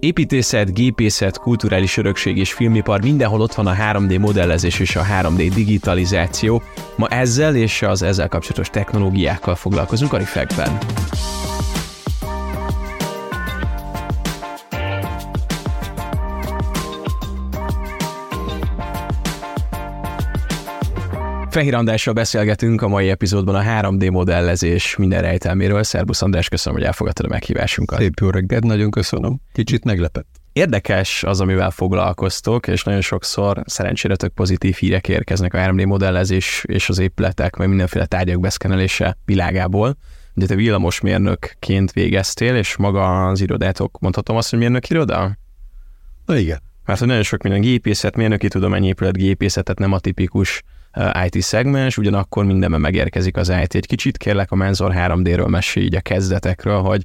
Építészet, gépészet, kulturális örökség és filmipar, mindenhol ott van a 3D modellezés és a 3D digitalizáció. Ma ezzel és az ezzel kapcsolatos technológiákkal foglalkozunk a Reflectben. Fehér Andrással beszélgetünk a mai epizódban a 3D modellezés minden rejtelméről. Szerbusz András, köszönöm, hogy elfogadtad a meghívásunkat. Szép jó reggelt, nagyon köszönöm. Kicsit meglepett. Érdekes az, amivel foglalkoztok, és nagyon sokszor szerencsére tök pozitív hírek érkeznek a 3D modellezés és az épületek, meg mindenféle tárgyak beszkenelése világából. Ugye te villamosmérnökként végeztél, és maga az irodátok, mondhatom azt, hogy mérnök iroda? Na igen. Mert hogy nagyon sok minden gépészet, mérnöki tudomány épület gépészetet nem a tipikus IT szegmens, ugyanakkor mindenben megérkezik az IT. Egy kicsit kérlek a Menzor 3D-ről mesélj így a kezdetekről, hogy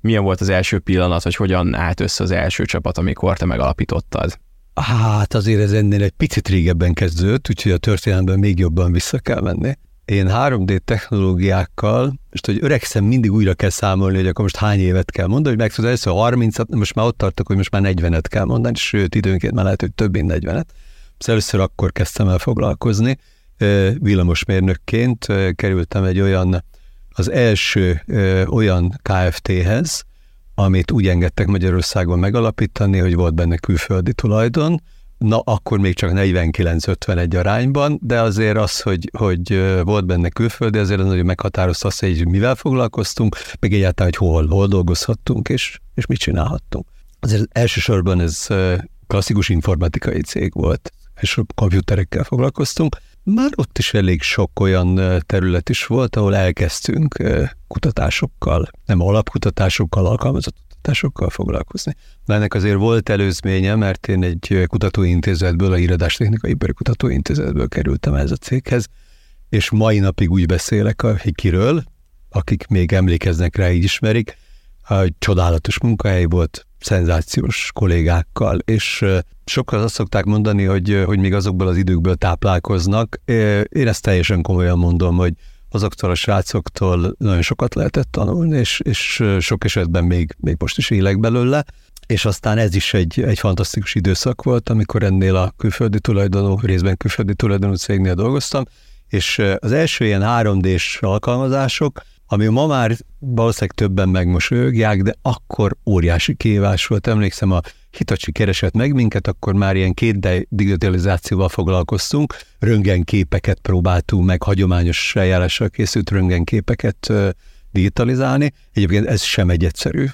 milyen volt az első pillanat, hogy hogyan állt össze az első csapat, amikor te megalapítottad? Hát azért ez ennél egy picit régebben kezdődött, úgyhogy a történelemben még jobban vissza kell menni. Én 3D technológiákkal, most hogy öregszem, mindig újra kell számolni, hogy akkor most hány évet kell mondani, hogy meg először 30 most már ott tartok, hogy most már 40-et kell mondani, sőt, időnként már lehet, hogy több mint 40-et. Először akkor kezdtem el foglalkozni. Villamosmérnökként kerültem egy olyan, az első olyan KFT-hez, amit úgy engedtek Magyarországon megalapítani, hogy volt benne külföldi tulajdon, na akkor még csak 49-51 arányban, de azért az, hogy, hogy volt benne külföldi, azért az nagyon meghatározta azt, hogy mivel foglalkoztunk, meg egyáltalán, hogy hol, hol dolgozhattunk, és, és mit csinálhattunk. Azért elsősorban ez klasszikus informatikai cég volt és komputerekkel foglalkoztunk. Már ott is elég sok olyan terület is volt, ahol elkezdtünk kutatásokkal, nem alapkutatásokkal, alkalmazott kutatásokkal foglalkozni. De ennek azért volt előzménye, mert én egy kutatóintézetből, a Híradástechnikai Ipari Kutatóintézetből kerültem ez a céghez, és mai napig úgy beszélek a Hikiről, akik még emlékeznek rá, így ismerik, hogy csodálatos munkahely volt, szenzációs kollégákkal, és sokan azt szokták mondani, hogy, hogy még azokból az időkből táplálkoznak. Én ezt teljesen komolyan mondom, hogy azoktól a srácoktól nagyon sokat lehetett tanulni, és, és sok esetben még, még most is élek belőle, és aztán ez is egy, egy fantasztikus időszak volt, amikor ennél a külföldi tulajdonú, részben külföldi tulajdonú cégnél dolgoztam, és az első ilyen 3D-s alkalmazások, ami ma már valószínűleg többen megmosolyogják, de akkor óriási kihívás volt. Emlékszem, a Hitachi keresett meg minket, akkor már ilyen két digitalizációval foglalkoztunk, röntgenképeket próbáltunk meg, hagyományos eljárással készült röntgenképeket digitalizálni. Egyébként ez sem egy egyszerű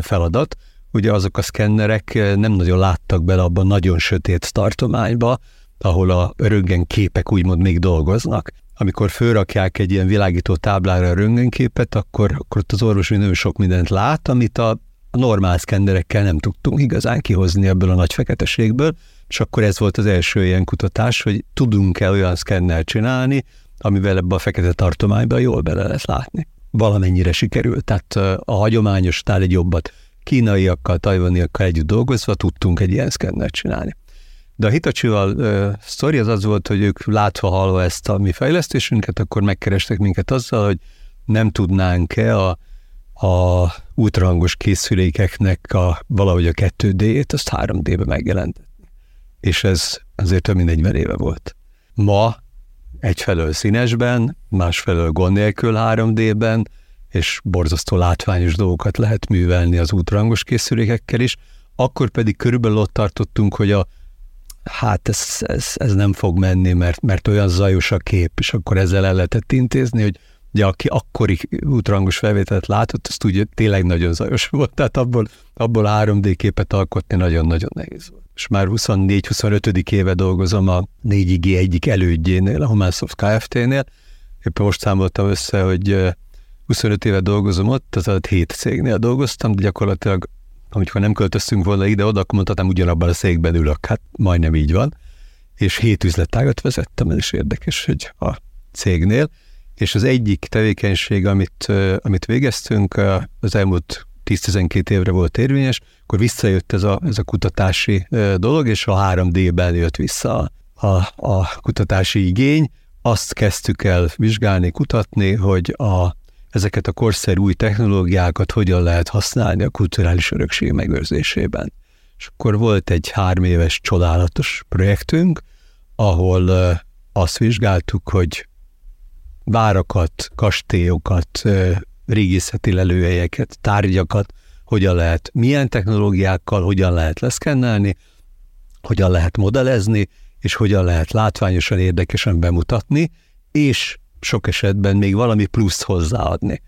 feladat. Ugye azok a szkennerek nem nagyon láttak bele abban nagyon sötét tartományba, ahol a röntgenképek úgymond még dolgoznak amikor fölrakják egy ilyen világító táblára a röntgenképet, akkor, akkor ott az orvos nagyon sok mindent lát, amit a normál szkennerekkel nem tudtunk igazán kihozni ebből a nagy feketeségből, és akkor ez volt az első ilyen kutatás, hogy tudunk-e olyan szkennel csinálni, amivel ebbe a fekete tartományba jól bele lesz látni. Valamennyire sikerült, tehát a hagyományosnál egy jobbat kínaiakkal, tajvaniakkal együtt dolgozva tudtunk egy ilyen szkennert csinálni. De a Hitachival uh, sztori az az volt, hogy ők látva hallva ezt a mi fejlesztésünket, akkor megkerestek minket azzal, hogy nem tudnánk-e a, a útrangos készülékeknek a, valahogy a 2D-ét, azt 3D-be megjelentetni. És ez azért több mint 40 éve volt. Ma egyfelől színesben, másfelől gond nélkül 3D-ben, és borzasztó látványos dolgokat lehet művelni az útrangos készülékekkel is, akkor pedig körülbelül ott tartottunk, hogy a hát ez, ez, ez nem fog menni, mert, mert olyan zajos a kép, és akkor ezzel el lehetett intézni, hogy ugye aki akkori útrangos felvételt látott, azt ugye tényleg nagyon zajos volt, tehát abból, abból 3D képet alkotni nagyon-nagyon nehéz volt. És már 24-25. éve dolgozom a 4G egyik elődjénél, a Humansoft Kft-nél, éppen most számoltam össze, hogy 25 éve dolgozom ott, az alatt 7 cégnél dolgoztam, de gyakorlatilag amikor nem költöztünk volna ide, oda, akkor mondhatnám, ugyanabban a székben ülök. Hát majdnem így van. És hét üzletágat vezettem, ez is érdekes, hogy a cégnél. És az egyik tevékenység, amit, amit végeztünk, az elmúlt 10-12 évre volt érvényes, akkor visszajött ez a, ez a kutatási dolog, és a 3D-ben jött vissza a, a kutatási igény. Azt kezdtük el vizsgálni, kutatni, hogy a ezeket a korszerű új technológiákat hogyan lehet használni a kulturális örökség megőrzésében. És akkor volt egy három éves csodálatos projektünk, ahol azt vizsgáltuk, hogy várakat, kastélyokat, régészeti lelőhelyeket, tárgyakat hogyan lehet, milyen technológiákkal hogyan lehet leszkennelni, hogyan lehet modellezni, és hogyan lehet látványosan, érdekesen bemutatni, és sok esetben még valami pluszt hozzáadni.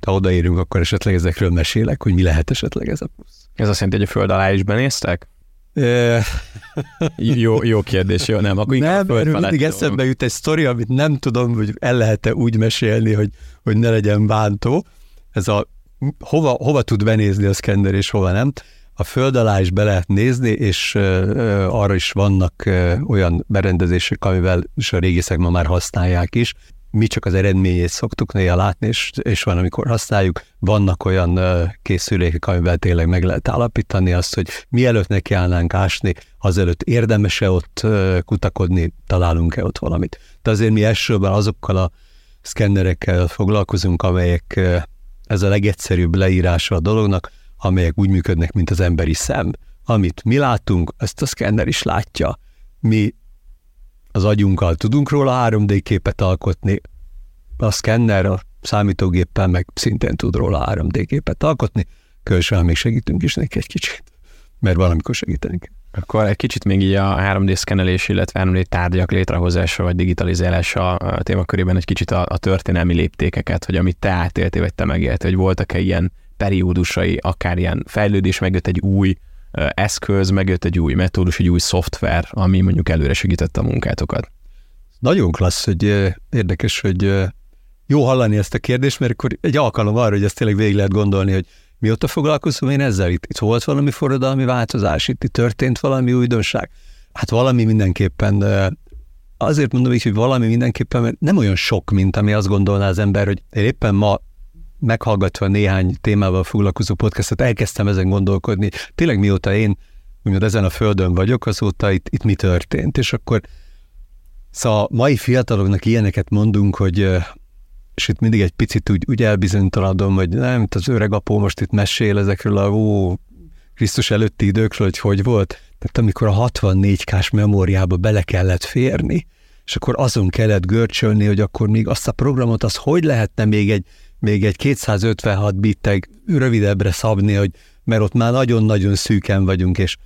Ha odaérünk, akkor esetleg ezekről mesélek, hogy mi lehet esetleg ez a plusz. Ez azt jelenti, hogy a föld alá is benéztek? jó, jó kérdés, jó, nem, akkor Nem, erről mindig eszembe jut egy sztori, amit nem tudom, hogy el lehet-e úgy mesélni, hogy, hogy ne legyen bántó. Ez a hova, hova tud benézni a szkenner, és hova nem. A föld alá is be lehet nézni, és arra is vannak olyan berendezések, amivel is a régészek ma már használják is. Mi csak az eredményét szoktuk néha látni, és, és van, amikor használjuk. Vannak olyan készülékek, amivel tényleg meg lehet állapítani azt, hogy mielőtt neki állnánk ásni, azelőtt érdemes-e ott kutakodni, találunk-e ott valamit. De azért mi elsőben azokkal a szkennerekkel foglalkozunk, amelyek ez a legegyszerűbb leírása a dolognak, amelyek úgy működnek, mint az emberi szem. Amit mi látunk, ezt a szkenner is látja. Mi az agyunkkal tudunk róla 3D képet alkotni, a szkenner a számítógéppel meg szintén tud róla 3D képet alkotni, különösen még segítünk is neki egy kicsit, mert valamikor segíteni kell. Akkor egy kicsit még így a 3D szkennelés, illetve 3D tárgyak létrehozása vagy digitalizálása a témakörében egy kicsit a, a történelmi léptékeket, hogy amit te átéltél, vagy te megéltél, hogy voltak-e ilyen periódusai, akár ilyen fejlődés, megjött egy új eszköz, megjött egy új metódus, egy új szoftver, ami mondjuk előre segítette a munkátokat. Nagyon klassz, hogy érdekes, hogy jó hallani ezt a kérdést, mert akkor egy alkalom arra, hogy ezt tényleg végig lehet gondolni, hogy mióta foglalkozom én ezzel? Itt, itt volt valami forradalmi változás, itt, itt történt valami újdonság. Hát valami mindenképpen, azért mondom így, hogy valami mindenképpen, mert nem olyan sok, mint ami azt gondolná az ember, hogy én éppen ma meghallgatva néhány témával foglalkozó podcastot, elkezdtem ezen gondolkodni. Tényleg mióta én úgymond ezen a földön vagyok, azóta itt, itt mi történt. És akkor szóval mai fiataloknak ilyeneket mondunk, hogy és itt mindig egy picit úgy, úgy elbizonytalanodom, hogy nem, az öreg apó most itt mesél ezekről a ó, Krisztus előtti időkről, hogy hogy volt. Tehát amikor a 64K-s memóriába bele kellett férni, és akkor azon kellett görcsölni, hogy akkor még azt a programot, az hogy lehetne még egy még egy 256 bitteg rövidebbre szabni, hogy, mert ott már nagyon-nagyon szűken vagyunk, és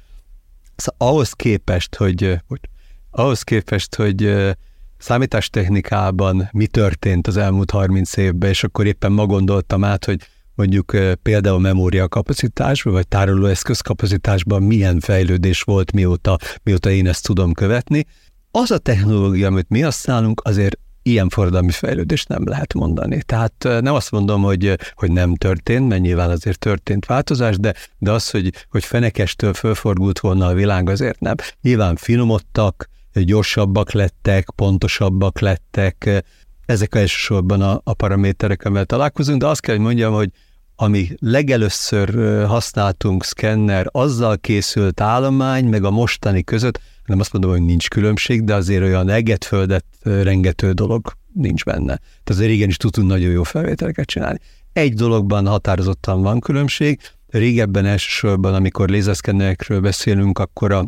szóval ahhoz képest, hogy, hogy ahhoz képest, hogy számítástechnikában mi történt az elmúlt 30 évben, és akkor éppen ma gondoltam át, hogy mondjuk például memória kapacitásban, vagy tárolóeszköz kapacitásban milyen fejlődés volt, mióta, mióta én ezt tudom követni. Az a technológia, amit mi használunk, azért ilyen forradalmi fejlődést nem lehet mondani. Tehát nem azt mondom, hogy, hogy nem történt, mert nyilván azért történt változás, de, de az, hogy, hogy fenekestől fölfordult volna a világ, azért nem. Nyilván finomodtak, gyorsabbak lettek, pontosabbak lettek, ezek elsősorban a, a paraméterek, amivel találkozunk, de azt kell, hogy mondjam, hogy ami legelőször használtunk szkenner, azzal készült állomány, meg a mostani között, nem azt mondom, hogy nincs különbség, de azért olyan egetföldet rengető dolog nincs benne. Tehát azért régen is tudtunk nagyon jó felvételeket csinálni. Egy dologban határozottan van különbség, régebben elsősorban, amikor lézerszkennerekről beszélünk, akkor a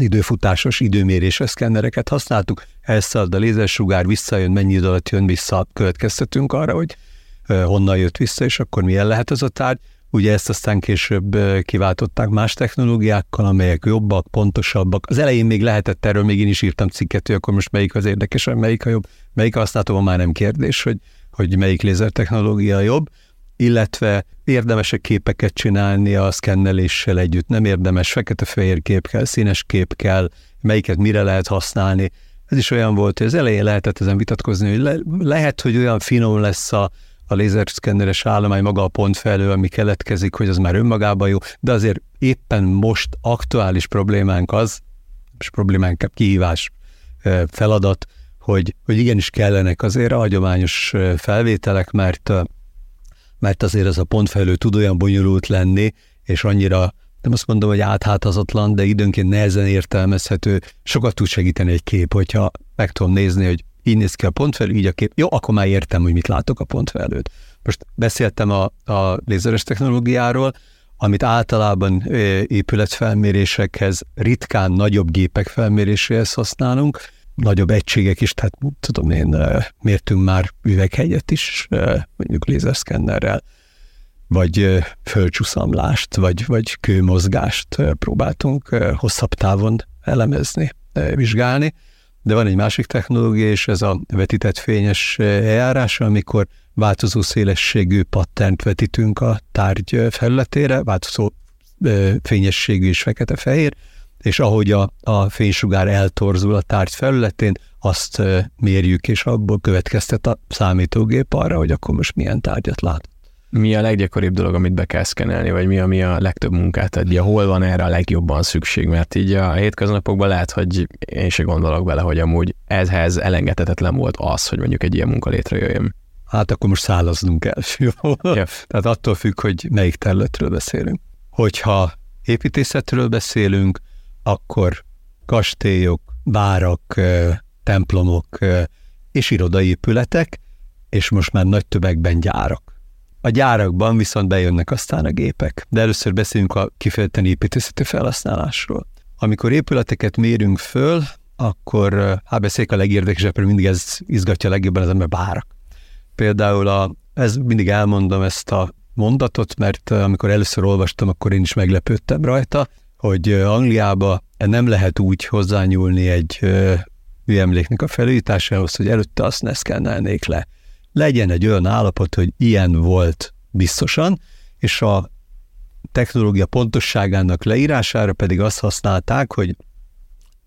időfutásos időméréses szkennereket használtuk, elszalad a lézersugár, visszajön, mennyi idő alatt jön vissza, következtetünk arra, hogy honnan jött vissza, és akkor milyen lehet az a tárgy. Ugye ezt aztán később kiváltották más technológiákkal, amelyek jobbak, pontosabbak. Az elején még lehetett erről, még én is írtam cikket, hogy akkor most melyik az érdekes, melyik a jobb, melyik használhatom, már nem kérdés, hogy, hogy melyik lézertechnológia jobb, illetve érdemes képeket csinálni a szkenneléssel együtt, nem érdemes, fekete-fehér kép kell, színes kép kell, melyiket mire lehet használni. Ez is olyan volt, hogy az elején lehetett ezen vitatkozni, hogy le, lehet, hogy olyan finom lesz a, a lézerszkenneres állomány maga a pont felől, ami keletkezik, hogy az már önmagában jó, de azért éppen most aktuális problémánk az, és problémánk kihívás, feladat, hogy, hogy igenis kellenek azért a hagyományos felvételek, mert, mert azért ez a pontfelő tud olyan bonyolult lenni, és annyira nem azt mondom, hogy áthátazatlan, de időnként nehezen értelmezhető, sokat tud segíteni egy kép, hogyha meg tudom nézni, hogy így néz ki a pontfelő, így a kép. Jó, akkor már értem, hogy mit látok a pontfelőt. Most beszéltem a, a lézeres technológiáról, amit általában épületfelmérésekhez, ritkán nagyobb gépek felméréséhez használunk, nagyobb egységek is, tehát tudom én, mértünk már üveghegyet is, mondjuk lézerszkennerrel, vagy földcsúszamlást, vagy, vagy kőmozgást próbáltunk hosszabb távon elemezni, vizsgálni. De van egy másik technológia, és ez a vetített fényes eljárás, amikor változó szélességű patternt vetítünk a tárgy felületére, változó fényességű és fekete-fehér, és ahogy a, a fénysugár eltorzul a tárgy felületén, azt mérjük, és abból következtet a számítógép arra, hogy akkor most milyen tárgyat lát. Mi a leggyakoribb dolog, amit be kell szkenelni, vagy mi, ami a legtöbb munkát adja? Hol van erre a legjobban szükség? Mert így a hétköznapokban lehet, hogy én se gondolok bele, hogy amúgy ezhez elengedhetetlen volt az, hogy mondjuk egy ilyen munka létrejöjjön. Hát akkor most szállaznunk kell. Jó? Ja. Tehát attól függ, hogy melyik területről beszélünk. Hogyha építészetről beszélünk, akkor kastélyok, várak, templomok és irodaépületek, és most már nagy tömegben gyárak. A gyárakban viszont bejönnek aztán a gépek, de először beszélünk a kifejezetten építészeti felhasználásról. Amikor épületeket mérünk föl, akkor hát beszéljük a legérdekesebb, mindig ez izgatja legjobban az ember bárak. Például a, ez mindig elmondom ezt a mondatot, mert amikor először olvastam, akkor én is meglepődtem rajta, hogy Angliába nem lehet úgy hozzányúlni egy műemléknek a felújításához, hogy előtte azt ne szkennelnék le. Legyen egy olyan állapot, hogy ilyen volt biztosan, és a technológia pontosságának leírására pedig azt használták, hogy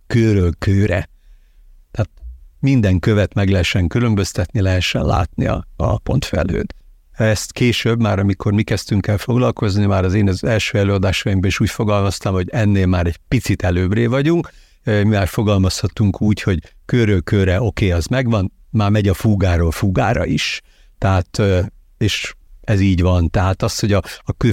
kőről kőre. Tehát minden követ meg lehessen különböztetni, lehessen látni a, a pontfelhőt. Ezt később, már amikor mi kezdtünk el foglalkozni, már az én az első előadásaimban is úgy fogalmaztam, hogy ennél már egy picit előbbré vagyunk, mi már fogalmazhatunk úgy, hogy körről körre oké, okay, az megvan, már megy a fúgáról fúgára is. Tehát, és ez így van. Tehát az, hogy a, a kő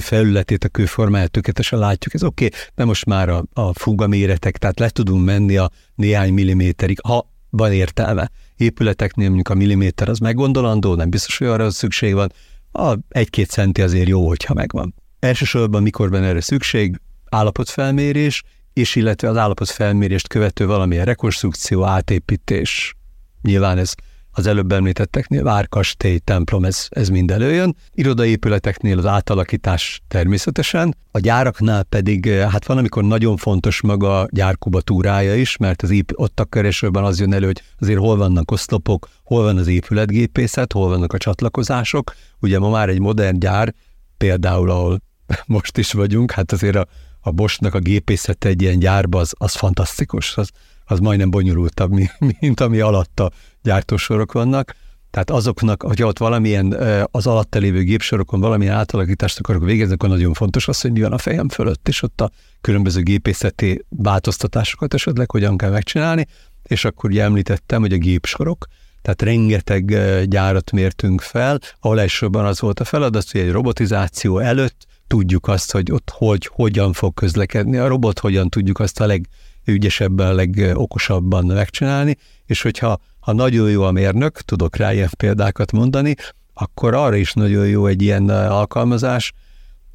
a kő formáját tökéletesen látjuk, ez oké, okay, de most már a, a fúga méretek, tehát le tudunk menni a néhány milliméterig, ha van értelme. Épületeknél mondjuk a milliméter az meggondolandó, nem biztos, hogy arra szükség van, a egy-két centi azért jó, hogyha megvan. Elsősorban mikor van erre szükség, állapotfelmérés, és illetve az állapotfelmérést követő valamilyen rekonstrukció, átépítés. Nyilván ez az előbb említetteknél várkastély, templom, ez, ez mind előjön. Irodaépületeknél az átalakítás természetesen, a gyáraknál pedig hát van, amikor nagyon fontos maga a gyárkubatúrája is, mert az ép, ott a keresőben az jön elő, hogy azért hol vannak oszlopok, hol van az épületgépészet, hol vannak a csatlakozások. Ugye ma már egy modern gyár, például ahol most is vagyunk, hát azért a, a Boschnak a gépészete egy ilyen gyárba az, az fantasztikus, az, az majdnem bonyolultabb, mint ami alatta gyártósorok vannak. Tehát azoknak, hogyha ott valamilyen az alatta lévő gépsorokon valamilyen átalakítást akarok végezni, akkor nagyon fontos az, hogy mi van a fejem fölött, és ott a különböző gépészeti változtatásokat esetleg hogyan kell megcsinálni, és akkor ugye említettem, hogy a gépsorok, tehát rengeteg gyárat mértünk fel, ahol elsősorban az volt a feladat, hogy egy robotizáció előtt tudjuk azt, hogy ott hogy, hogyan fog közlekedni a robot, hogyan tudjuk azt a legügyesebben, legokosabban megcsinálni, és hogyha ha nagyon jó a mérnök, tudok rá ilyen példákat mondani, akkor arra is nagyon jó egy ilyen alkalmazás,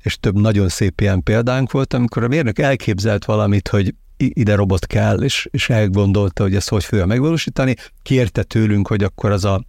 és több nagyon szép ilyen példánk volt, amikor a mérnök elképzelt valamit, hogy ide robot kell, és, és elgondolta, hogy ezt hogy fogja megvalósítani, kérte tőlünk, hogy akkor az a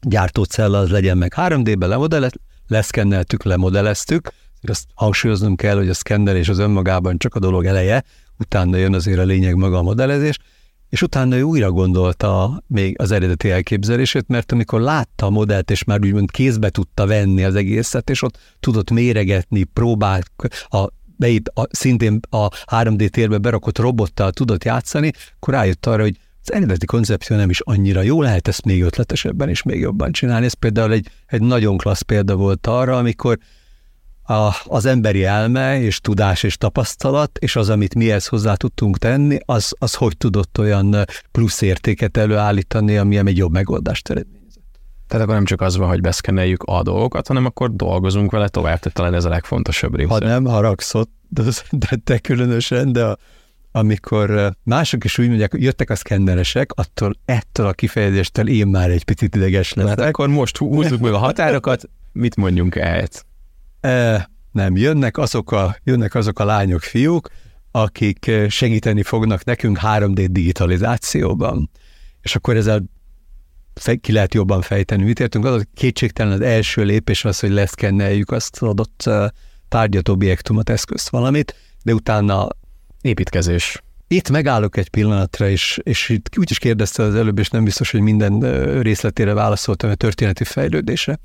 gyártócella az legyen meg 3D-ben lemodellez, leszkenneltük, lemodelleztük, azt hangsúlyoznom kell, hogy a szkennelés az önmagában csak a dolog eleje, utána jön azért a lényeg maga a modellezés, és utána ő újra gondolta még az eredeti elképzelését, mert amikor látta a modellt, és már úgymond kézbe tudta venni az egészet, és ott tudott méregetni, próbált, a, beép, a, szintén a 3D térbe berakott robottal tudott játszani, akkor rájött arra, hogy az eredeti koncepció nem is annyira jó, lehet ezt még ötletesebben és még jobban csinálni. Ez például egy, egy nagyon klassz példa volt arra, amikor a, az emberi elme és tudás és tapasztalat, és az, amit mi ezt hozzá tudtunk tenni, az, az hogy tudott olyan plusz értéket előállítani, ami egy jobb megoldást eredményezett. Tehát akkor nem csak az van, hogy beszkeneljük a dolgokat, hanem akkor dolgozunk vele tovább, tehát talán ez a legfontosabb része. Ha nem haragszott, de, te különösen, de a, amikor mások is úgy mondják, jöttek a szkenneresek, attól ettől a kifejezéstől én már egy picit ideges leszek. Hát akkor most húzzuk meg a határokat, mit mondjunk ehhez? Nem, jönnek azok, a, jönnek azok a lányok, fiúk, akik segíteni fognak nekünk 3D digitalizációban. És akkor ezzel ki lehet jobban fejteni. Mit értünk? Az kétségtelen az első lépés az, hogy leszkenneljük azt az adott tárgyat, objektumot, eszközt, valamit, de utána építkezés. Itt megállok egy pillanatra, és, és itt úgy is kérdezte az előbb, és nem biztos, hogy minden részletére válaszoltam a történeti fejlődésre.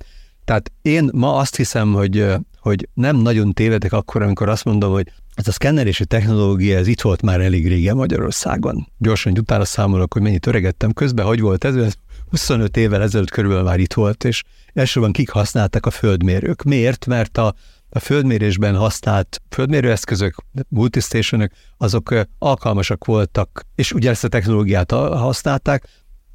Tehát én ma azt hiszem, hogy, hogy nem nagyon tévedek akkor, amikor azt mondom, hogy ez a szkennerési technológia, ez itt volt már elég régen Magyarországon. Gyorsan utána számolok, hogy mennyit öregettem közben, hogy volt ez, ez 25 évvel ezelőtt körülbelül már itt volt, és elsőben kik használták a földmérők. Miért? Mert a, a földmérésben használt földmérőeszközök, multistationok, azok alkalmasak voltak, és ugye ezt a technológiát használták,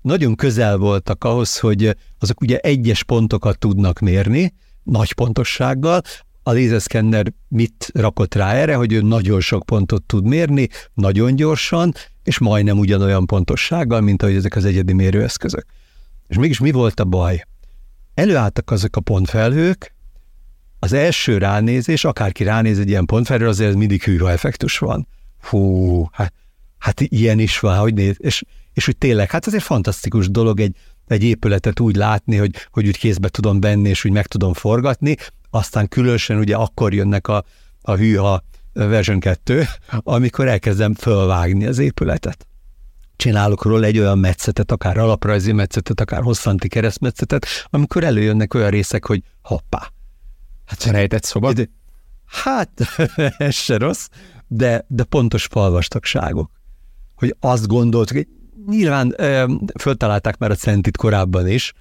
nagyon közel voltak ahhoz, hogy azok ugye egyes pontokat tudnak mérni, nagy pontossággal, a lézerszkenner mit rakott rá erre, hogy ő nagyon sok pontot tud mérni, nagyon gyorsan, és majdnem ugyanolyan pontossággal, mint ahogy ezek az egyedi mérőeszközök. És mégis mi volt a baj? Előálltak azok a pontfelhők, az első ránézés, akárki ránéz egy ilyen pontfelhőre, azért mindig hűha effektus van. Hú, hát, hát ilyen is van, hogy néz, és, és hogy tényleg, hát azért fantasztikus dolog egy, egy épületet úgy látni, hogy, hogy úgy kézbe tudom benni, és úgy meg tudom forgatni, aztán különösen ugye akkor jönnek a, a hűha version 2, amikor elkezdem fölvágni az épületet. Csinálok róla egy olyan metszetet, akár alaprajzi metszetet, akár hosszanti keresztmetszetet, amikor előjönnek olyan részek, hogy hoppá. Hát rejtett szoba? De, hát, ez se rossz, de, de pontos falvastagságok. Hogy azt gondoltuk, hogy nyilván e, föltalálták már a centit korábban is,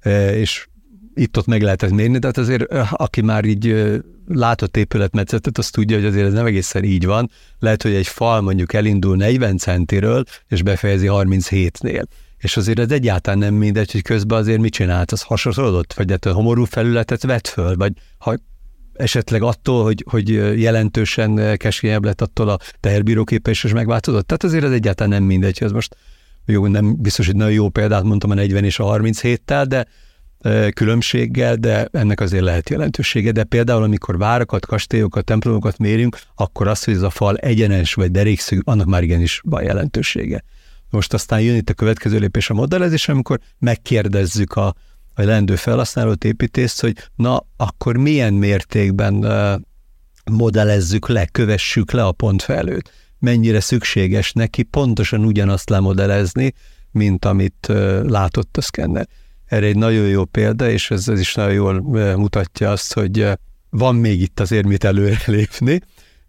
e, és itt-ott meg lehetett mérni, tehát azért aki már így látott épületmetszetet, azt tudja, hogy azért ez nem egészen így van. Lehet, hogy egy fal mondjuk elindul 40 centiről, és befejezi 37-nél. És azért ez egyáltalán nem mindegy, hogy közben azért mit csinált, az hasonlódott, vagy hát a homorú felületet vett föl, vagy ha esetleg attól, hogy, hogy jelentősen keskényebb lett attól a teherbíróképes, és megváltozott. Tehát azért ez egyáltalán nem mindegy, hogy ez most jó, nem biztos, hogy nagyon jó példát mondtam a 40 és a 37-tel, de különbséggel, de ennek azért lehet jelentősége. De például, amikor várakat, kastélyokat, templomokat mérünk, akkor az, hogy ez a fal egyenes vagy derékszög, annak már igenis van jelentősége. Most aztán jön itt a következő lépés a modellezés, amikor megkérdezzük a, a lendő felhasználót, építést, hogy na, akkor milyen mértékben modellezzük le, kövessük le a pontfelőt, mennyire szükséges neki pontosan ugyanazt lemodellezni, mint amit látott a szkenner erre egy nagyon jó példa, és ez, ez is nagyon jól mutatja azt, hogy van még itt azért mit előre lépni.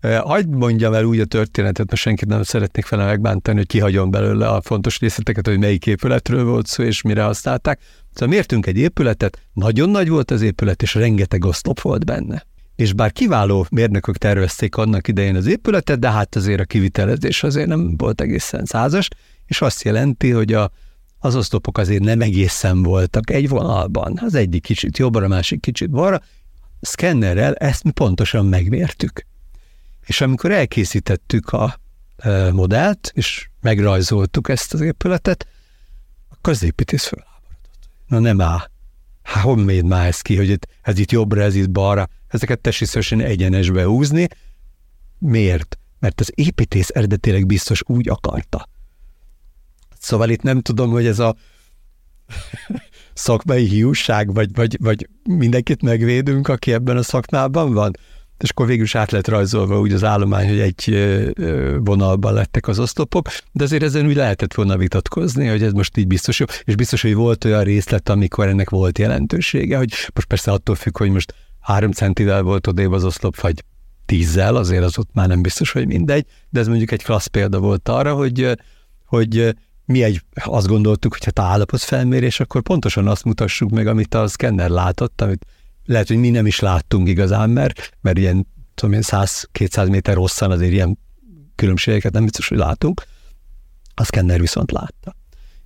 Hagyd mondjam el úgy a történetet, mert senkit nem szeretnék fele megbántani, hogy kihagyom belőle a fontos részleteket, hogy melyik épületről volt szó, és mire használták. Szóval mértünk egy épületet, nagyon nagy volt az épület, és rengeteg oszlop volt benne. És bár kiváló mérnökök tervezték annak idején az épületet, de hát azért a kivitelezés azért nem volt egészen százas, és azt jelenti, hogy a az oszlopok azért nem egészen voltak egy vonalban. Az egyik kicsit jobbra, a másik kicsit balra. Szkennerrel ezt mi pontosan megmértük. És amikor elkészítettük a e, modellt, és megrajzoltuk ezt az épületet, akkor az építész föláborodott. Na nem áll. Már ez ki, hogy itt, ez itt jobbra, ez itt balra, ezeket tessék egyenesbe húzni. Miért? Mert az építész eredetileg biztos úgy akarta, Szóval itt nem tudom, hogy ez a szakmai hiúság, vagy, vagy, vagy mindenkit megvédünk, aki ebben a szakmában van, és akkor végül is át lett rajzolva úgy az állomány, hogy egy vonalban lettek az oszlopok, de azért ezen úgy lehetett volna vitatkozni, hogy ez most így biztos jó, és biztos, hogy volt olyan részlet, amikor ennek volt jelentősége, hogy most persze attól függ, hogy most három centivel volt odébb az oszlop, vagy tízzel, azért az ott már nem biztos, hogy mindegy, de ez mondjuk egy klassz példa volt arra, hogy, hogy mi egy, azt gondoltuk, hogy hát állapot felmérés, akkor pontosan azt mutassuk meg, amit a szkenner látott, amit lehet, hogy mi nem is láttunk igazán, mert, mert ilyen, tudom én, 100-200 méter hosszan azért ilyen különbségeket nem biztos, hogy látunk. A szkenner viszont látta.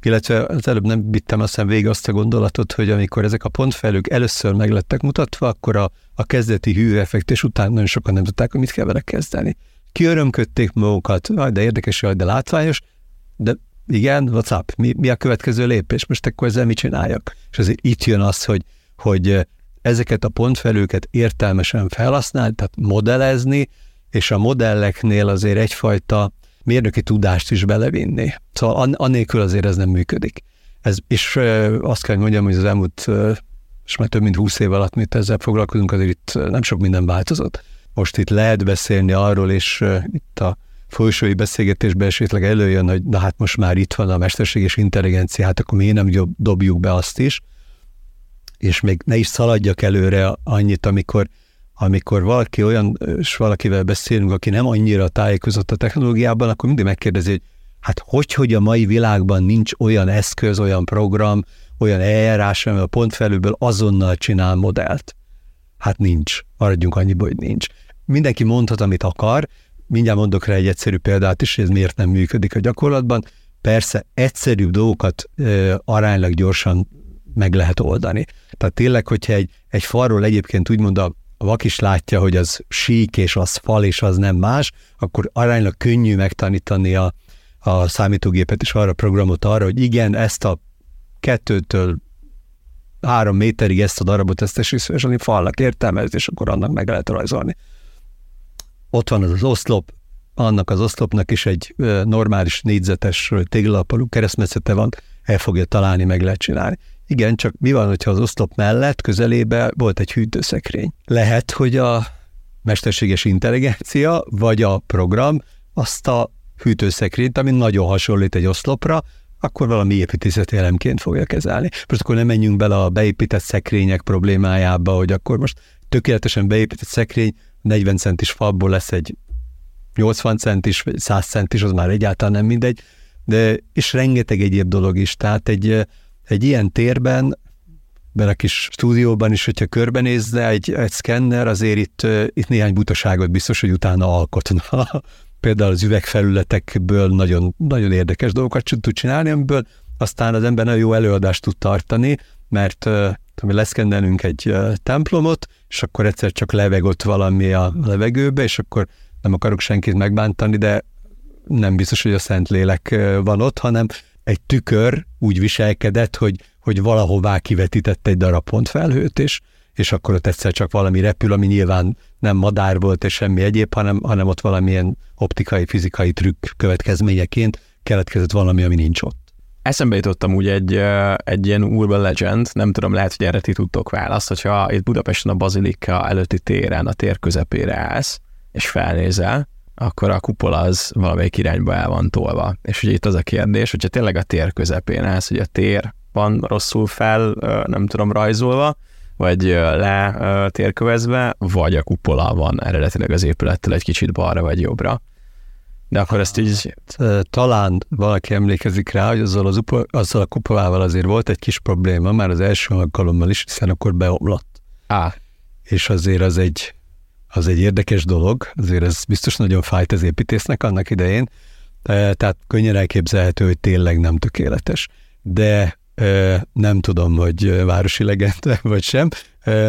Illetve az előbb nem vittem azt végig azt a gondolatot, hogy amikor ezek a pontfelők először meglettek mutatva, akkor a, a kezdeti hűeffekt, és utána nagyon sokan nem tudták, hogy mit kell vele kezdeni. kiörömködték magukat, de érdekes, de látványos, de igen, WhatsApp, mi, mi a következő lépés? Most akkor ezzel mit csináljak? És azért itt jön az, hogy, hogy ezeket a pontfelőket értelmesen felhasználni, tehát modellezni, és a modelleknél azért egyfajta mérnöki tudást is belevinni. Szóval annélkül azért ez nem működik. Ez, és azt kell mondjam, hogy az elmúlt, és már több mint húsz év alatt, mint ezzel foglalkozunk, azért itt nem sok minden változott. Most itt lehet beszélni arról, és itt a folyosói beszélgetésben esetleg előjön, hogy na hát most már itt van a mesterséges intelligencia, hát akkor miért nem dobjuk be azt is, és még ne is szaladjak előre annyit, amikor amikor valaki olyan, és valakivel beszélünk, aki nem annyira tájékozott a technológiában, akkor mindig megkérdezi, hogy hát hogy, hogy a mai világban nincs olyan eszköz, olyan program, olyan eljárás, ami a pontfelőből azonnal csinál modellt. Hát nincs. Maradjunk annyiból, hogy nincs. Mindenki mondhat, amit akar, mindjárt mondok rá egy egyszerű példát is, hogy ez miért nem működik a gyakorlatban. Persze egyszerűbb dolgokat ö, aránylag gyorsan meg lehet oldani. Tehát tényleg, hogyha egy, egy falról egyébként úgymond a vak is látja, hogy az sík és az fal és az nem más, akkor aránylag könnyű megtanítani a, a számítógépet és arra programot arra, hogy igen, ezt a kettőtől három méterig ezt a darabot, ezt és falnak értelmezni, és akkor annak meg lehet rajzolni. Ott van az az oszlop, annak az oszlopnak is egy normális négyzetes téglalapalú keresztmetszete van, el fogja találni, meg lehet csinálni. Igen, csak mi van, hogyha az oszlop mellett közelébe volt egy hűtőszekrény? Lehet, hogy a mesterséges intelligencia vagy a program azt a hűtőszekrényt, ami nagyon hasonlít egy oszlopra, akkor valami építészeti elemként fogja kezelni. Most akkor nem menjünk bele a beépített szekrények problémájába, hogy akkor most tökéletesen beépített szekrény 40 centis falból lesz egy 80 centis, vagy 100 centis, az már egyáltalán nem mindegy, de és rengeteg egyéb dolog is. Tehát egy egy ilyen térben, benne a kis stúdióban is, hogyha körbenézne egy, egy szkenner, azért itt, itt néhány butaságot biztos, hogy utána alkotna. Például az üvegfelületekből nagyon, nagyon érdekes dolgokat tud csinálni, amiből aztán az ember nagyon jó előadást tud tartani, mert uh, leszkennelünk egy templomot, és akkor egyszer csak leveg ott valami a levegőbe, és akkor nem akarok senkit megbántani, de nem biztos, hogy a Szentlélek van ott, hanem egy tükör úgy viselkedett, hogy, hogy valahová kivetített egy darab pontfelhőt, és, és akkor ott egyszer csak valami repül, ami nyilván nem madár volt és semmi egyéb, hanem, hanem ott valamilyen optikai, fizikai trükk következményeként keletkezett valami, ami nincs ott. Eszembe jutottam úgy egy, egy ilyen urban legend, nem tudom, lehet, hogy erre ti tudtok választ, hogyha itt Budapesten a Bazilika előtti téren, a tér közepére állsz, és felnézel, akkor a kupola az valamelyik irányba el van tolva. És ugye itt az a kérdés, hogyha tényleg a tér közepén állsz, hogy a tér van rosszul fel, nem tudom, rajzolva, vagy le térkövezve, vagy a kupola van eredetileg az épülettel egy kicsit balra vagy jobbra. De akkor ezt így... Talán valaki emlékezik rá, hogy azzal, az upo, azzal a kupolával azért volt egy kis probléma, már az első alkalommal is, hiszen akkor beomlott. Á. És azért az egy az egy érdekes dolog, azért ez biztos nagyon fájt az építésznek annak idején, tehát könnyen elképzelhető, hogy tényleg nem tökéletes. De nem tudom, hogy városi legende vagy sem,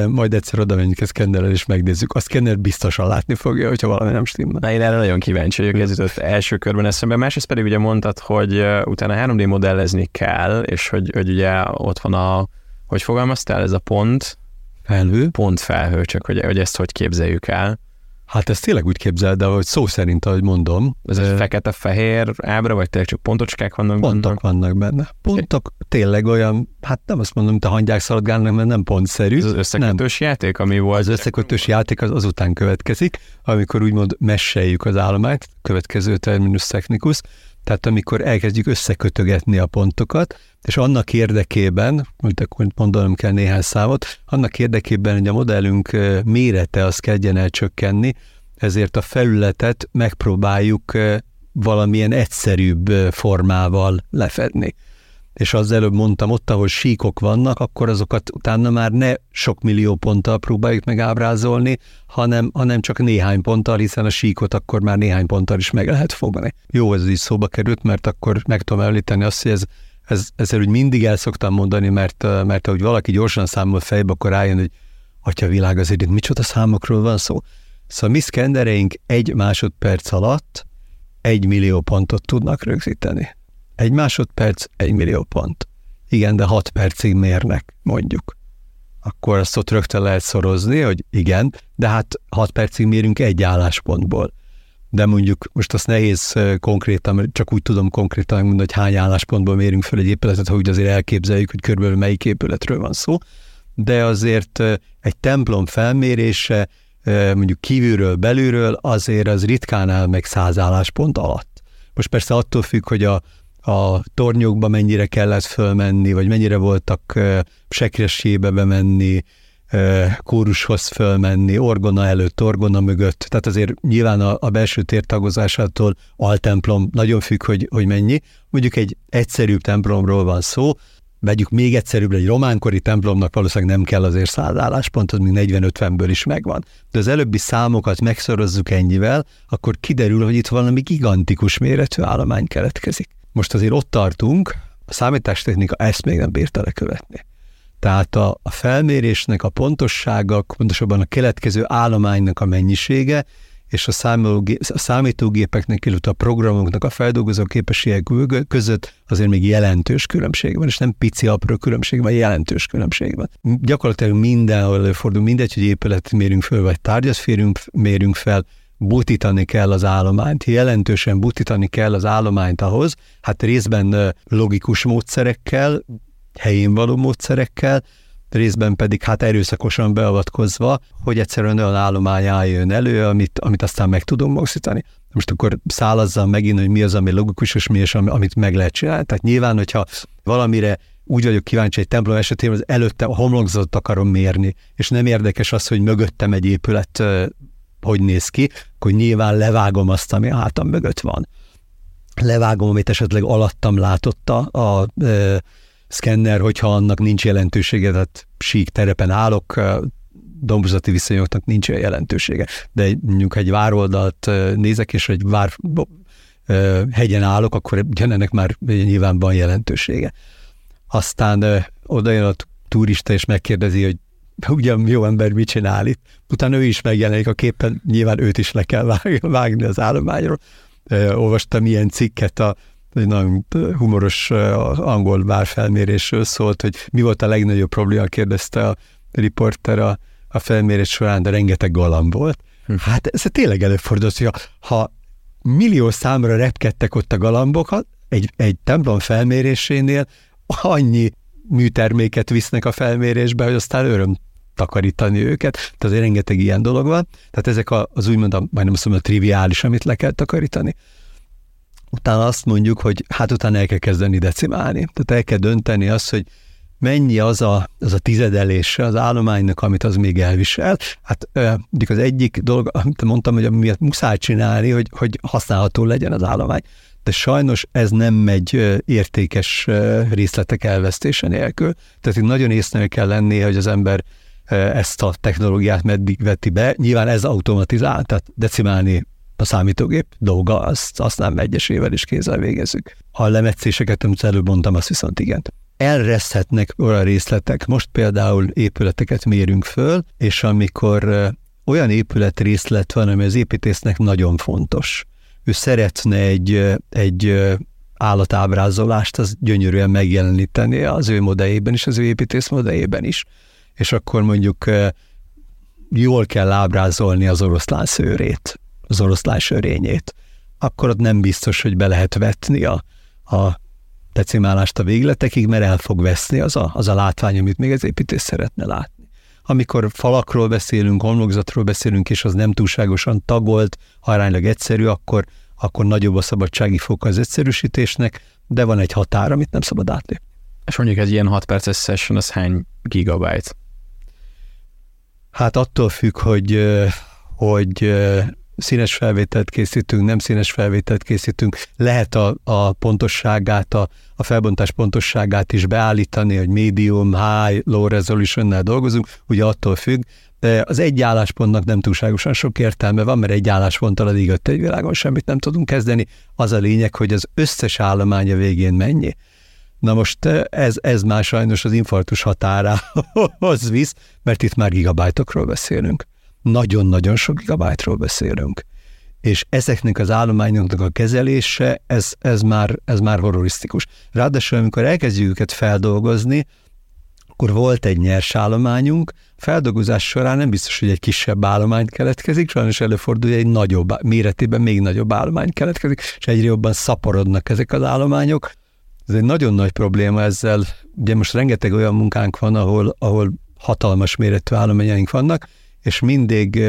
majd egyszer oda menjünk a szkennerrel és megnézzük. A szkenner biztosan látni fogja, hogyha valami nem stimmel. Na, én erre nagyon kíváncsi vagyok, ez jutott első körben eszembe. Másrészt pedig ugye mondtad, hogy utána 3D modellezni kell, és hogy, hogy ugye ott van a, hogy fogalmaztál, ez a pont, felhő. Pont felhő, csak hogy, hogy ezt hogy képzeljük el. Hát ezt tényleg úgy képzeld, de hogy szó szerint, ahogy mondom. Ez egy fekete-fehér ábra, vagy tényleg csak pontocskák vannak Pontok benne? vannak benne. Pontok tényleg olyan, hát nem azt mondom, mint a hangyák szaladgálnak, mert nem pontszerű. Ez az összekötős nem. játék, ami volt? Az összekötős játék az azután következik, amikor úgymond messeljük az állományt, következő terminus technicus, tehát amikor elkezdjük összekötögetni a pontokat, és annak érdekében, hogy akkor mondanom kell néhány számot, annak érdekében, hogy a modellünk mérete az kezdjen el csökkenni, ezért a felületet megpróbáljuk valamilyen egyszerűbb formával lefedni. És az előbb mondtam, ott, ahol síkok vannak, akkor azokat utána már ne sok millió ponttal próbáljuk meg ábrázolni, hanem, hanem csak néhány ponttal, hiszen a síkot akkor már néhány ponttal is meg lehet fogni. Jó, ez is szóba került, mert akkor meg tudom említeni azt, hogy ez ez, ezzel úgy mindig el szoktam mondani, mert, mert ahogy valaki gyorsan számol fejbe, akkor rájön, hogy atya világ azért itt micsoda számokról van szó. Szóval mi szkennereink egy másodperc alatt egy millió pontot tudnak rögzíteni. Egy másodperc, egy millió pont. Igen, de hat percig mérnek, mondjuk. Akkor azt ott rögtön lehet szorozni, hogy igen, de hát hat percig mérünk egy álláspontból. De mondjuk most azt nehéz konkrétan, csak úgy tudom konkrétan mondani, hogy hány álláspontból mérünk fel egy épületet, hogy azért elképzeljük, hogy körülbelül melyik épületről van szó, de azért egy templom felmérése mondjuk kívülről, belülről azért az ritkán áll meg száz álláspont alatt. Most persze attól függ, hogy a, a tornyokba mennyire kellett fölmenni, vagy mennyire voltak sekressébe bemenni, kórushoz fölmenni, orgona előtt, orgona mögött. Tehát azért nyilván a, a belső tér tagozásától altemplom nagyon függ, hogy, hogy mennyi. Mondjuk egy egyszerűbb templomról van szó, vegyük még egyszerűbb, egy románkori templomnak valószínűleg nem kell azért száz álláspont, az még 40-50-ből is megvan. De az előbbi számokat megszorozzuk ennyivel, akkor kiderül, hogy itt valami gigantikus méretű állomány keletkezik. Most azért ott tartunk, a számítástechnika ezt még nem bírta lekövetni. Tehát a, a felmérésnek a pontossága, pontosabban a keletkező állománynak a mennyisége, és a, a számítógépeknek, illetve a programoknak a feldolgozó képességek között azért még jelentős különbség van, és nem pici, apró különbség van, jelentős különbség van. Gyakorlatilag mindenhol előfordul, mindegy, hogy épületet mérünk föl, vagy tárgyat férünk, mérünk fel, butítani kell az állományt, jelentősen butítani kell az állományt ahhoz, hát részben logikus módszerekkel, helyén való módszerekkel, részben pedig hát erőszakosan beavatkozva, hogy egyszerűen olyan állomány álljon elő, amit, amit aztán meg tudunk mozdítani. Most akkor szállazzam megint, hogy mi az, ami logikus, és mi az, amit meg lehet csinálni. Tehát nyilván, hogyha valamire úgy vagyok kíváncsi egy templom esetében, az előtte a homlokzatot akarom mérni, és nem érdekes az, hogy mögöttem egy épület hogy néz ki, akkor nyilván levágom azt, ami hátam mögött van. Levágom, amit esetleg alattam látotta a, a, a szkenner, hogyha annak nincs jelentősége, tehát sík terepen állok, dombozati viszonyoknak nincs olyan jelentősége. De mondjuk egy vároldalt nézek, és egy vár hegyen állok, akkor ennek már nyilván van jelentősége. Aztán oda jön a turista, és megkérdezi, hogy ugyan jó ember mit csinál itt. Utána ő is megjelenik a képen, nyilván őt is le kell vágni az állományról. Olvastam ilyen cikket a egy nagyon humoros angol várfelmérésről szólt, hogy mi volt a legnagyobb probléma, kérdezte a riporter a, a felmérés során, de rengeteg galamb volt. Hm. Hát ez tényleg előfordult, hogy ha millió számra repkedtek ott a galambok, egy, egy templom felmérésénél annyi műterméket visznek a felmérésbe, hogy aztán öröm takarítani őket, tehát azért rengeteg ilyen dolog van. Tehát ezek az úgymond, a, majdnem azt mondom, a triviális, amit le kell takarítani utána azt mondjuk, hogy hát utána el kell kezdeni decimálni. Tehát el kell dönteni azt, hogy mennyi az a, az a tizedelése az állománynak, amit az még elvisel. Hát az egyik dolog, amit mondtam, hogy miatt muszáj csinálni, hogy, hogy használható legyen az állomány. De sajnos ez nem megy értékes részletek elvesztése nélkül. Tehát itt nagyon észnél kell lennie, hogy az ember ezt a technológiát meddig veti be. Nyilván ez automatizál, tehát decimálni a számítógép dolga, azt, azt nem egyesével is kézzel végezzük. A lemetszéseket, amit előbb mondtam, azt viszont igen. Elreszhetnek olyan részletek, most például épületeket mérünk föl, és amikor olyan épület részlet van, ami az építésznek nagyon fontos. Ő szeretne egy, egy állatábrázolást, az gyönyörűen megjeleníteni az ő modelljében is, az ő építész modelljében is. És akkor mondjuk jól kell ábrázolni az oroszlán szőrét, az oroszlán sörényét, akkor ott nem biztos, hogy be lehet vetni a, a decimálást a végletekig, mert el fog veszni az a, az a látvány, amit még az építés szeretne látni. Amikor falakról beszélünk, homlokzatról beszélünk, és az nem túlságosan tagolt, aránylag egyszerű, akkor, akkor nagyobb a szabadsági foka az egyszerűsítésnek, de van egy határ, amit nem szabad átlépni. És mondjuk egy ilyen 6 perces session, az hány gigabyte? Hát attól függ, hogy, hogy színes felvételt készítünk, nem színes felvételt készítünk, lehet a, a pontosságát, a, a felbontás pontosságát is beállítani, hogy medium, high, low resolution dolgozunk, ugye attól függ, de az egy álláspontnak nem túlságosan sok értelme van, mert egy állásponttal a egy világon semmit nem tudunk kezdeni. Az a lényeg, hogy az összes állománya végén mennyi. Na most ez, ez már sajnos az infarktus határához visz, mert itt már gigabájtokról beszélünk. nagyon-nagyon sok gigabájtról beszélünk. És ezeknek az állományoknak a kezelése, ez, ez, már, ez már horrorisztikus. Ráadásul, amikor elkezdjük őket feldolgozni, akkor volt egy nyers állományunk, feldolgozás során nem biztos, hogy egy kisebb állomány keletkezik, sajnos előfordul, hogy egy nagyobb, méretében még nagyobb állomány keletkezik, és egyre jobban szaporodnak ezek az állományok. Ez egy nagyon nagy probléma ezzel. Ugye most rengeteg olyan munkánk van, ahol, ahol hatalmas méretű állományaink vannak, és mindig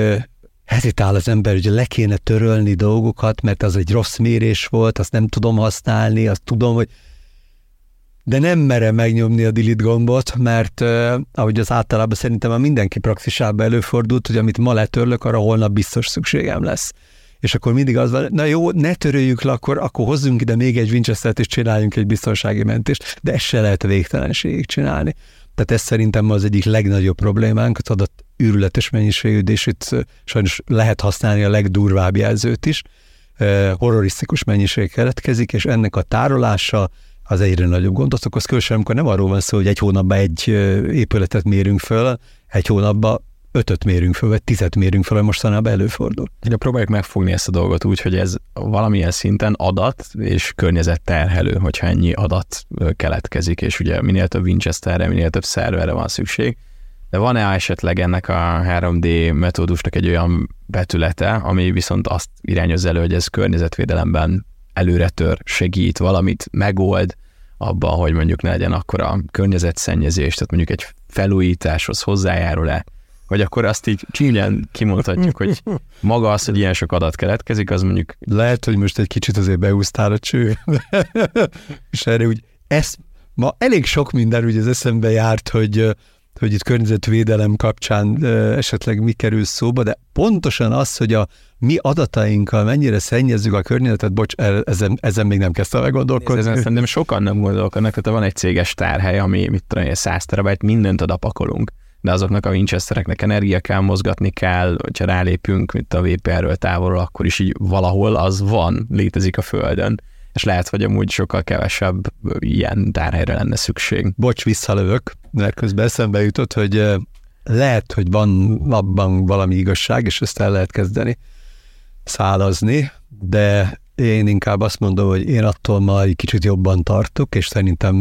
hezitál az ember, hogy le kéne törölni dolgokat, mert az egy rossz mérés volt, azt nem tudom használni, azt tudom, hogy de nem merem megnyomni a delete gombot, mert uh, ahogy az általában szerintem a mindenki praxisában előfordult, hogy amit ma letörlök, arra holnap biztos szükségem lesz. És akkor mindig az van, na jó, ne töröljük le, akkor, akkor hozzunk ide még egy Winchester-t, és csináljunk egy biztonsági mentést, de ezt se lehet végtelenségig csinálni. Tehát ez szerintem az egyik legnagyobb problémánk, az adott űrületes mennyiségű, és itt sajnos lehet használni a legdurvább jelzőt is. Horrorisztikus mennyiség keletkezik, és ennek a tárolása, az egyre nagyobb gondot okoz, különösen amikor nem arról van szó, hogy egy hónapban egy épületet mérünk föl, egy hónapban ötöt mérünk föl, vagy tizet mérünk föl, mostanában előfordul. Ugye próbáljuk megfogni ezt a dolgot úgy, hogy ez valamilyen szinten adat és környezet terhelő, hogyha ennyi adat keletkezik, és ugye minél több Winchesterre, minél több szerverre van szükség. De van-e esetleg ennek a 3D metódusnak egy olyan betülete, ami viszont azt irányoz elő, hogy ez környezetvédelemben előre tör, segít, valamit megold abban, hogy mondjuk ne legyen akkora környezetszennyezés, tehát mondjuk egy felújításhoz hozzájárul-e, vagy akkor azt így csínyán kimondhatjuk, hogy maga az, hogy ilyen sok adat keletkezik, az mondjuk... Lehet, hogy most egy kicsit azért beúsztál a cső, és erre úgy, ez ma elég sok minden ugye az eszembe járt, hogy hogy itt környezetvédelem kapcsán esetleg mi kerül szóba, de pontosan az, hogy a mi adatainkkal mennyire szennyezzük a környezetet, bocs, ezen, ezen még nem kezdtem el gondolkodni. Ezen szerintem sokan nem gondolkodnak, tehát van egy céges tárhely, ami mit tudom, 100 terabájt, mindent oda pakolunk de azoknak a Winchestereknek energia kell, mozgatni kell, hogyha rálépünk, mint a VPR-ről távolról, akkor is így valahol az van, létezik a Földön és lehet, hogy amúgy sokkal kevesebb ilyen tárhelyre lenne szükség. Bocs, visszalövök, mert közben eszembe jutott, hogy lehet, hogy van abban valami igazság, és ezt el lehet kezdeni szálazni, de én inkább azt mondom, hogy én attól ma egy kicsit jobban tartok, és szerintem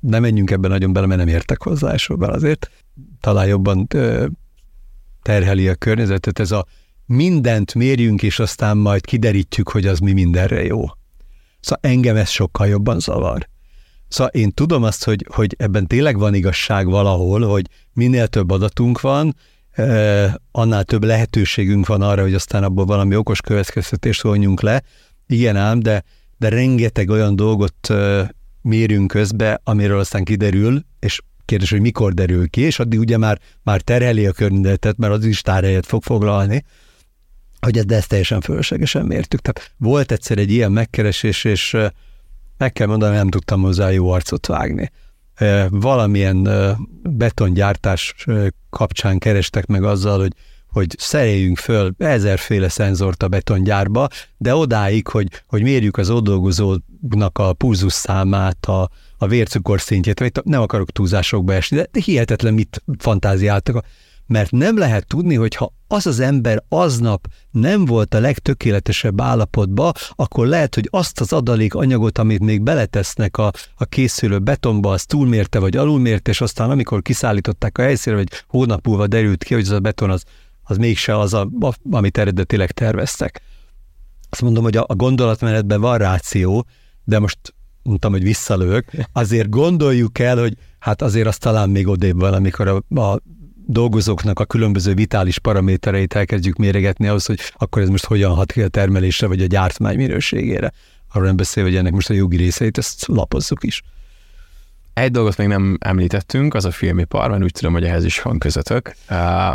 nem menjünk ebben nagyon bele, mert nem értek hozzá elsőben azért. Talán jobban terheli a környezetet. Ez a mindent mérjünk, és aztán majd kiderítjük, hogy az mi mindenre jó. Szóval engem ez sokkal jobban zavar. Szóval én tudom azt, hogy, hogy ebben tényleg van igazság valahol, hogy minél több adatunk van, annál több lehetőségünk van arra, hogy aztán abból valami okos következtetést vonjunk le. Igen ám, de, de rengeteg olyan dolgot mérünk közbe, amiről aztán kiderül, és kérdés, hogy mikor derül ki, és addig ugye már, már terheli a környezetet, mert az is tárhelyet fog foglalni, hogy ezt, de ezt teljesen fölöslegesen mértük. Tehát volt egyszer egy ilyen megkeresés, és meg kell mondanom, nem tudtam hozzá jó arcot vágni. Valamilyen betongyártás kapcsán kerestek meg azzal, hogy hogy szereljünk föl ezerféle szenzort a betongyárba, de odáig, hogy, hogy mérjük az oldolgozónak a pulzus számát, a, a vércukor szintjét, vagy nem akarok túlzásokba esni, de, hihetetlen mit fantáziáltak mert nem lehet tudni, hogy ha az az ember aznap nem volt a legtökéletesebb állapotba, akkor lehet, hogy azt az adalék anyagot, amit még beletesznek a, a készülő betonba, az túlmérte vagy alulmérte, és aztán amikor kiszállították a helyszínre, vagy hónap múlva derült ki, hogy az a beton az, az mégse az, a, amit eredetileg terveztek. Azt mondom, hogy a, a gondolatmenetben van ráció, de most mondtam, hogy visszalők, azért gondoljuk el, hogy hát azért az talán még odébb van, amikor a, a dolgozóknak a különböző vitális paramétereit elkezdjük méregetni ahhoz, hogy akkor ez most hogyan hat ki a termelésre, vagy a gyártmány minőségére. Arról nem beszél, hogy ennek most a jogi részeit, ezt lapozzuk is. Egy dolgot még nem említettünk, az a filmipar, mert úgy tudom, hogy ehhez is van közöttök.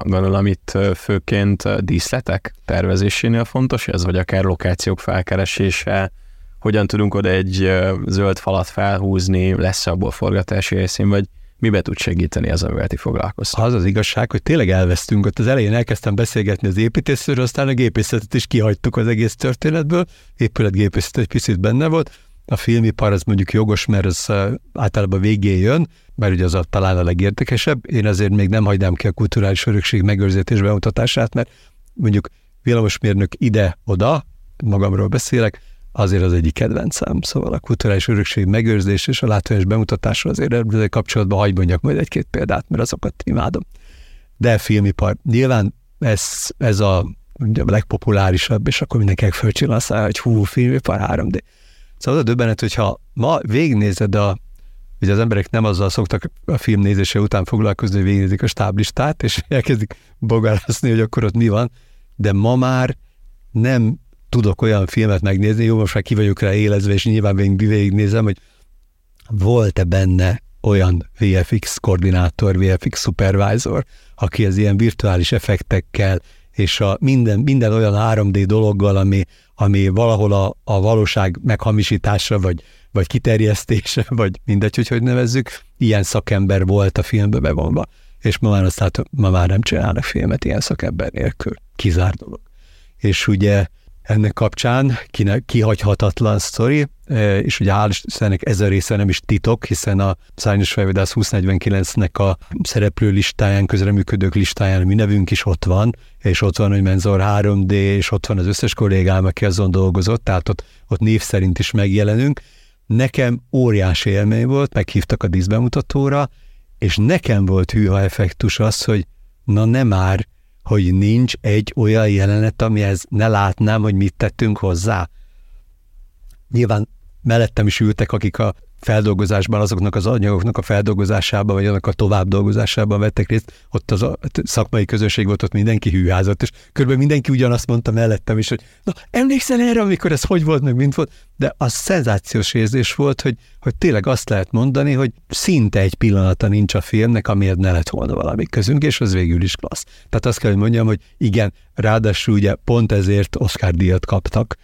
Gondolom itt főként díszletek tervezésénél fontos ez, vagy akár lokációk felkeresése, hogyan tudunk oda egy zöld falat felhúzni, lesz abból forgatási helyszín, vagy mibe tud segíteni az, amivel ti foglalkoztok? Az az igazság, hogy tényleg elvesztünk. Ott az elején elkezdtem beszélgetni az építészről, aztán a gépészetet is kihagytuk az egész történetből. Épületgépészet egy picit benne volt. a filmipar az mondjuk jogos, mert az általában végén jön, mert ugye az a, talán a legérdekesebb. Én azért még nem hagynám ki a kulturális örökség megőrzés bemutatását, mert mondjuk villamosmérnök ide-oda, magamról beszélek, azért az egyik kedvencem. Szóval a kulturális örökség megőrzés és a látványos bemutatása azért ezzel kapcsolatban hagy mondjak majd egy-két példát, mert azokat imádom. De filmipar. Nyilván ez, ez a, a legpopulárisabb, és akkor mindenkinek fölcsillan a hogy hú, filmipar 3D. Szóval az a döbbenet, hogyha ma végignézed a, ugye az emberek nem azzal szoktak a film nézése után foglalkozni, hogy végignézik a stáblistát, és elkezdik bogárászni, hogy akkor ott mi van, de ma már nem tudok olyan filmet megnézni, jó, most már ki vagyok rá élezve, és nyilván végignézem, hogy volt-e benne olyan VFX koordinátor, VFX supervisor, aki az ilyen virtuális effektekkel és a minden, minden olyan 3D dologgal, ami, ami valahol a, a valóság meghamisítása, vagy, vagy kiterjesztése, vagy mindegy, hogy hogy nevezzük, ilyen szakember volt a filmbe bevonva. És ma már azt látom, ma már nem csinálnak filmet ilyen szakember nélkül. Kizár dolog. És ugye ennek kapcsán kihagyhatatlan sztori, e, és ugye hál' Istennek ez a része nem is titok, hiszen a Szárnyos Fejvadász 2049-nek a szereplő listáján, közreműködők listáján mi nevünk is ott van, és ott van, hogy Menzor 3D, és ott van az összes kollégám, aki azon dolgozott, tehát ott, ott név szerint is megjelenünk. Nekem óriási élmény volt, meghívtak a díszbemutatóra, és nekem volt hűha effektus az, hogy na nem már, hogy nincs egy olyan jelenet, amihez ne látnám, hogy mit tettünk hozzá. Nyilván mellettem is ültek, akik a feldolgozásban, azoknak az anyagoknak a feldolgozásában, vagy annak a tovább dolgozásában vettek részt, ott az a szakmai közösség volt, ott mindenki hűházott, és körülbelül mindenki ugyanazt mondta mellettem is, hogy na, emlékszel erre, amikor ez hogy volt, meg mint volt, de az szenzációs érzés volt, hogy, hogy tényleg azt lehet mondani, hogy szinte egy pillanata nincs a filmnek, amiért ne lett volna valami közünk, és az végül is klassz. Tehát azt kell, hogy mondjam, hogy igen, ráadásul ugye pont ezért Oscar díjat kaptak,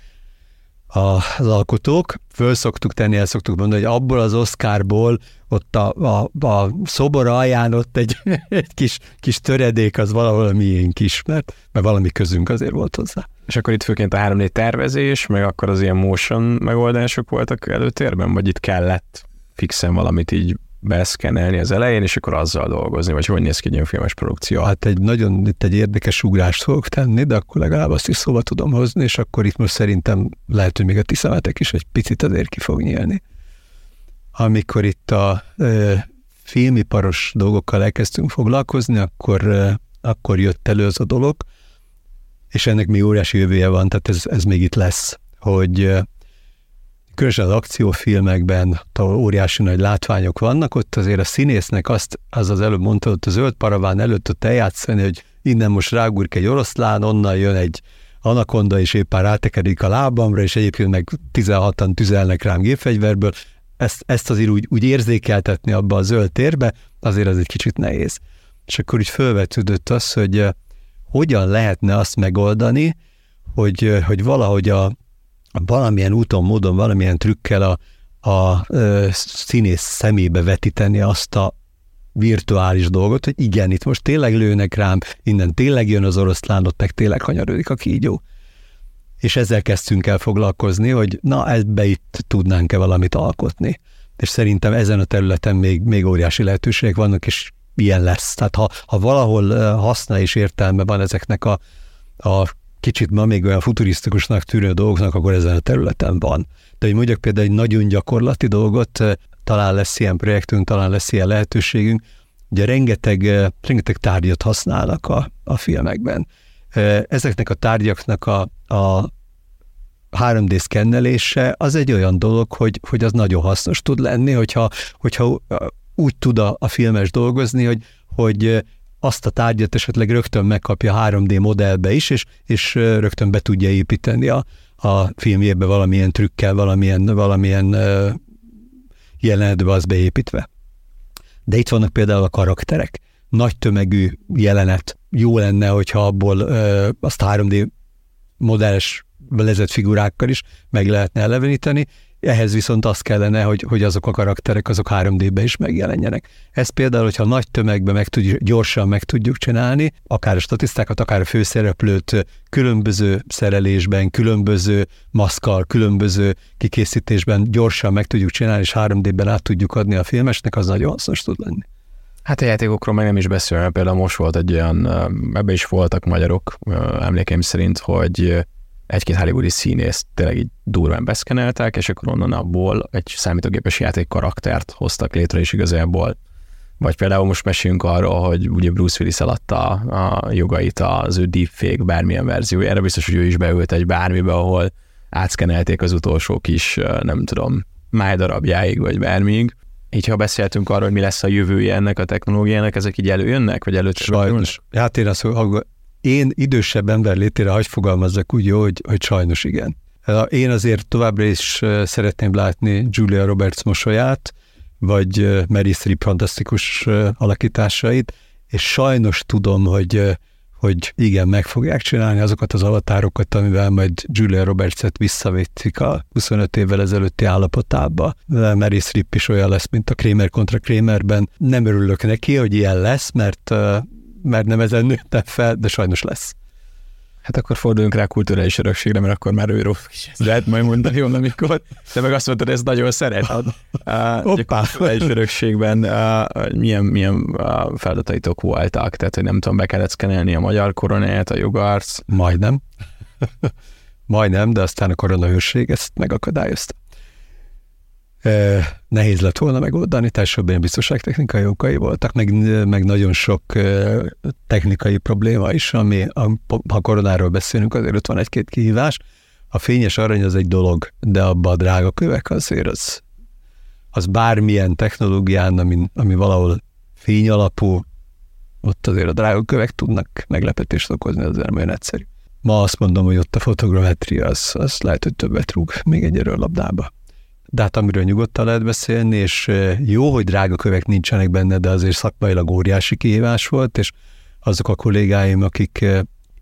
az alkotók. Föl szoktuk tenni, el szoktuk mondani, hogy abból az Oscarból ott a, a, a szobor alján ott egy, egy kis, kis töredék az valahol a miénk is, mert, mert valami közünk azért volt hozzá. És akkor itt főként a 3D tervezés, meg akkor az ilyen motion megoldások voltak előtérben, vagy itt kellett fixen valamit így beszkenelni az elején, és akkor azzal dolgozni, vagy hogy néz ki egy filmes produkció? Hát egy nagyon, itt egy érdekes ugrást fogok tenni, de akkor legalább azt is szóba tudom hozni, és akkor itt most szerintem lehet, hogy még a ti szemetek is egy picit azért ki fog nyílni. Amikor itt a e, filmiparos dolgokkal elkezdtünk foglalkozni, akkor, e, akkor jött elő az a dolog, és ennek még óriási jövője van, tehát ez, ez még itt lesz, hogy különösen az akciófilmekben, ahol óriási nagy látványok vannak, ott azért a színésznek azt, az az előbb mondta, ott a zöld paraván előtt ott eljátszani, hogy innen most rágurk egy oroszlán, onnan jön egy anakonda, és éppen rátekedik a lábamra, és egyébként meg 16-an tüzelnek rám gépfegyverből, ezt, ezt azért úgy, úgy érzékeltetni abba a zöld térbe, azért az egy kicsit nehéz. És akkor úgy felvetődött az, hogy eh, hogyan lehetne azt megoldani, hogy, eh, hogy valahogy a, valamilyen úton, módon, valamilyen trükkel a, a ö, színész szemébe vetíteni azt a virtuális dolgot, hogy igen, itt most tényleg lőnek rám, innen tényleg jön az oroszlán, ott meg tényleg hanyarodik a kígyó. És ezzel kezdtünk el foglalkozni, hogy na, ebbe itt tudnánk-e valamit alkotni. És szerintem ezen a területen még, még óriási lehetőségek vannak, és ilyen lesz. Tehát ha, ha valahol haszna és értelme van ezeknek a, a kicsit ma még olyan futurisztikusnak tűnő dolgoknak, akkor ezen a területen van. De hogy mondjak például egy nagyon gyakorlati dolgot, eh, talán lesz ilyen projektünk, talán lesz ilyen lehetőségünk, ugye rengeteg, eh, rengeteg tárgyat használnak a, a filmekben. Eh, ezeknek a tárgyaknak a, a 3D szkennelése az egy olyan dolog, hogy, hogy az nagyon hasznos tud lenni, hogyha, hogyha úgy tud a, a filmes dolgozni, hogy, hogy azt a tárgyat esetleg rögtön megkapja 3D modellbe is, és, és rögtön be tudja építeni a, a filmjébe valamilyen trükkel, valamilyen, valamilyen jelenetbe az beépítve. De itt vannak például a karakterek. Nagy tömegű jelenet. Jó lenne, hogyha abból ö, azt 3D modells lezett figurákkal is meg lehetne eleveníteni, ehhez viszont az kellene, hogy, hogy azok a karakterek azok 3D-be is megjelenjenek. Ez például, hogyha nagy tömegbe meg tudjuk, gyorsan meg tudjuk csinálni, akár a statisztákat, akár a főszereplőt különböző szerelésben, különböző maszkal, különböző kikészítésben gyorsan meg tudjuk csinálni, és 3D-ben át tudjuk adni a filmesnek, az nagyon hasznos tud lenni. Hát a játékokról meg nem is beszélve, például most volt egy olyan, ebbe is voltak magyarok, emlékeim szerint, hogy egy-két hollywoodi színészt tényleg így durván beszkeneltek, és akkor onnan abból egy számítógépes játék karaktert hoztak létre, és igazából vagy például most mesélünk arról, hogy ugye Bruce Willis eladta a jogait az ő deepfake bármilyen verziójára, biztos, hogy ő is beült egy bármibe, ahol átszkenelték az utolsó kis, nem tudom, májdarabjáig, vagy bármíg. Így ha beszéltünk arról, hogy mi lesz a jövője ennek a technológiának, ezek így előjönnek, vagy előtt Sajnos. Hát én azt én idősebb ember létére hagy fogalmazzak úgy hogy, hogy sajnos igen. Én azért továbbra is szeretném látni Julia Roberts mosolyát, vagy Mary Streep fantasztikus alakításait, és sajnos tudom, hogy, hogy igen, meg fogják csinálni azokat az avatárokat, amivel majd Julia Roberts-et visszavették a 25 évvel ezelőtti állapotába. Mary Streep is olyan lesz, mint a Kramer kontra Kramerben. Nem örülök neki, hogy ilyen lesz, mert mert nem ezen nőttem fel, de sajnos lesz. Hát akkor forduljunk rá a kulturális örökségre, mert akkor már őről is lehet majd mondani amikor. Te meg azt mondtad, hogy ezt nagyon szereted. Uh, a kulturális örökségben uh, milyen, milyen uh, feladataitok voltak? Tehát, hogy nem tudom, be kellett szkenelni a magyar koronát, a jogarc? Majdnem. Majdnem, de aztán a koronahőrség ezt megakadályozta nehéz lett volna megoldani, társadalmi biztonságtechnikai okai voltak, meg, meg nagyon sok technikai probléma is, ami, ha koronáról beszélünk, azért ott van egy-két kihívás. A fényes arany az egy dolog, de abba a drága kövek azért az, az bármilyen technológián, ami, ami valahol fény alapú, ott azért a drága kövek tudnak meglepetést okozni, az nem olyan egyszerű. Ma azt mondom, hogy ott a fotogrametria, az, az lehet, hogy többet rúg még egy labdába de hát amiről nyugodtan lehet beszélni, és jó, hogy drága kövek nincsenek benne, de azért szakmailag óriási kihívás volt, és azok a kollégáim, akik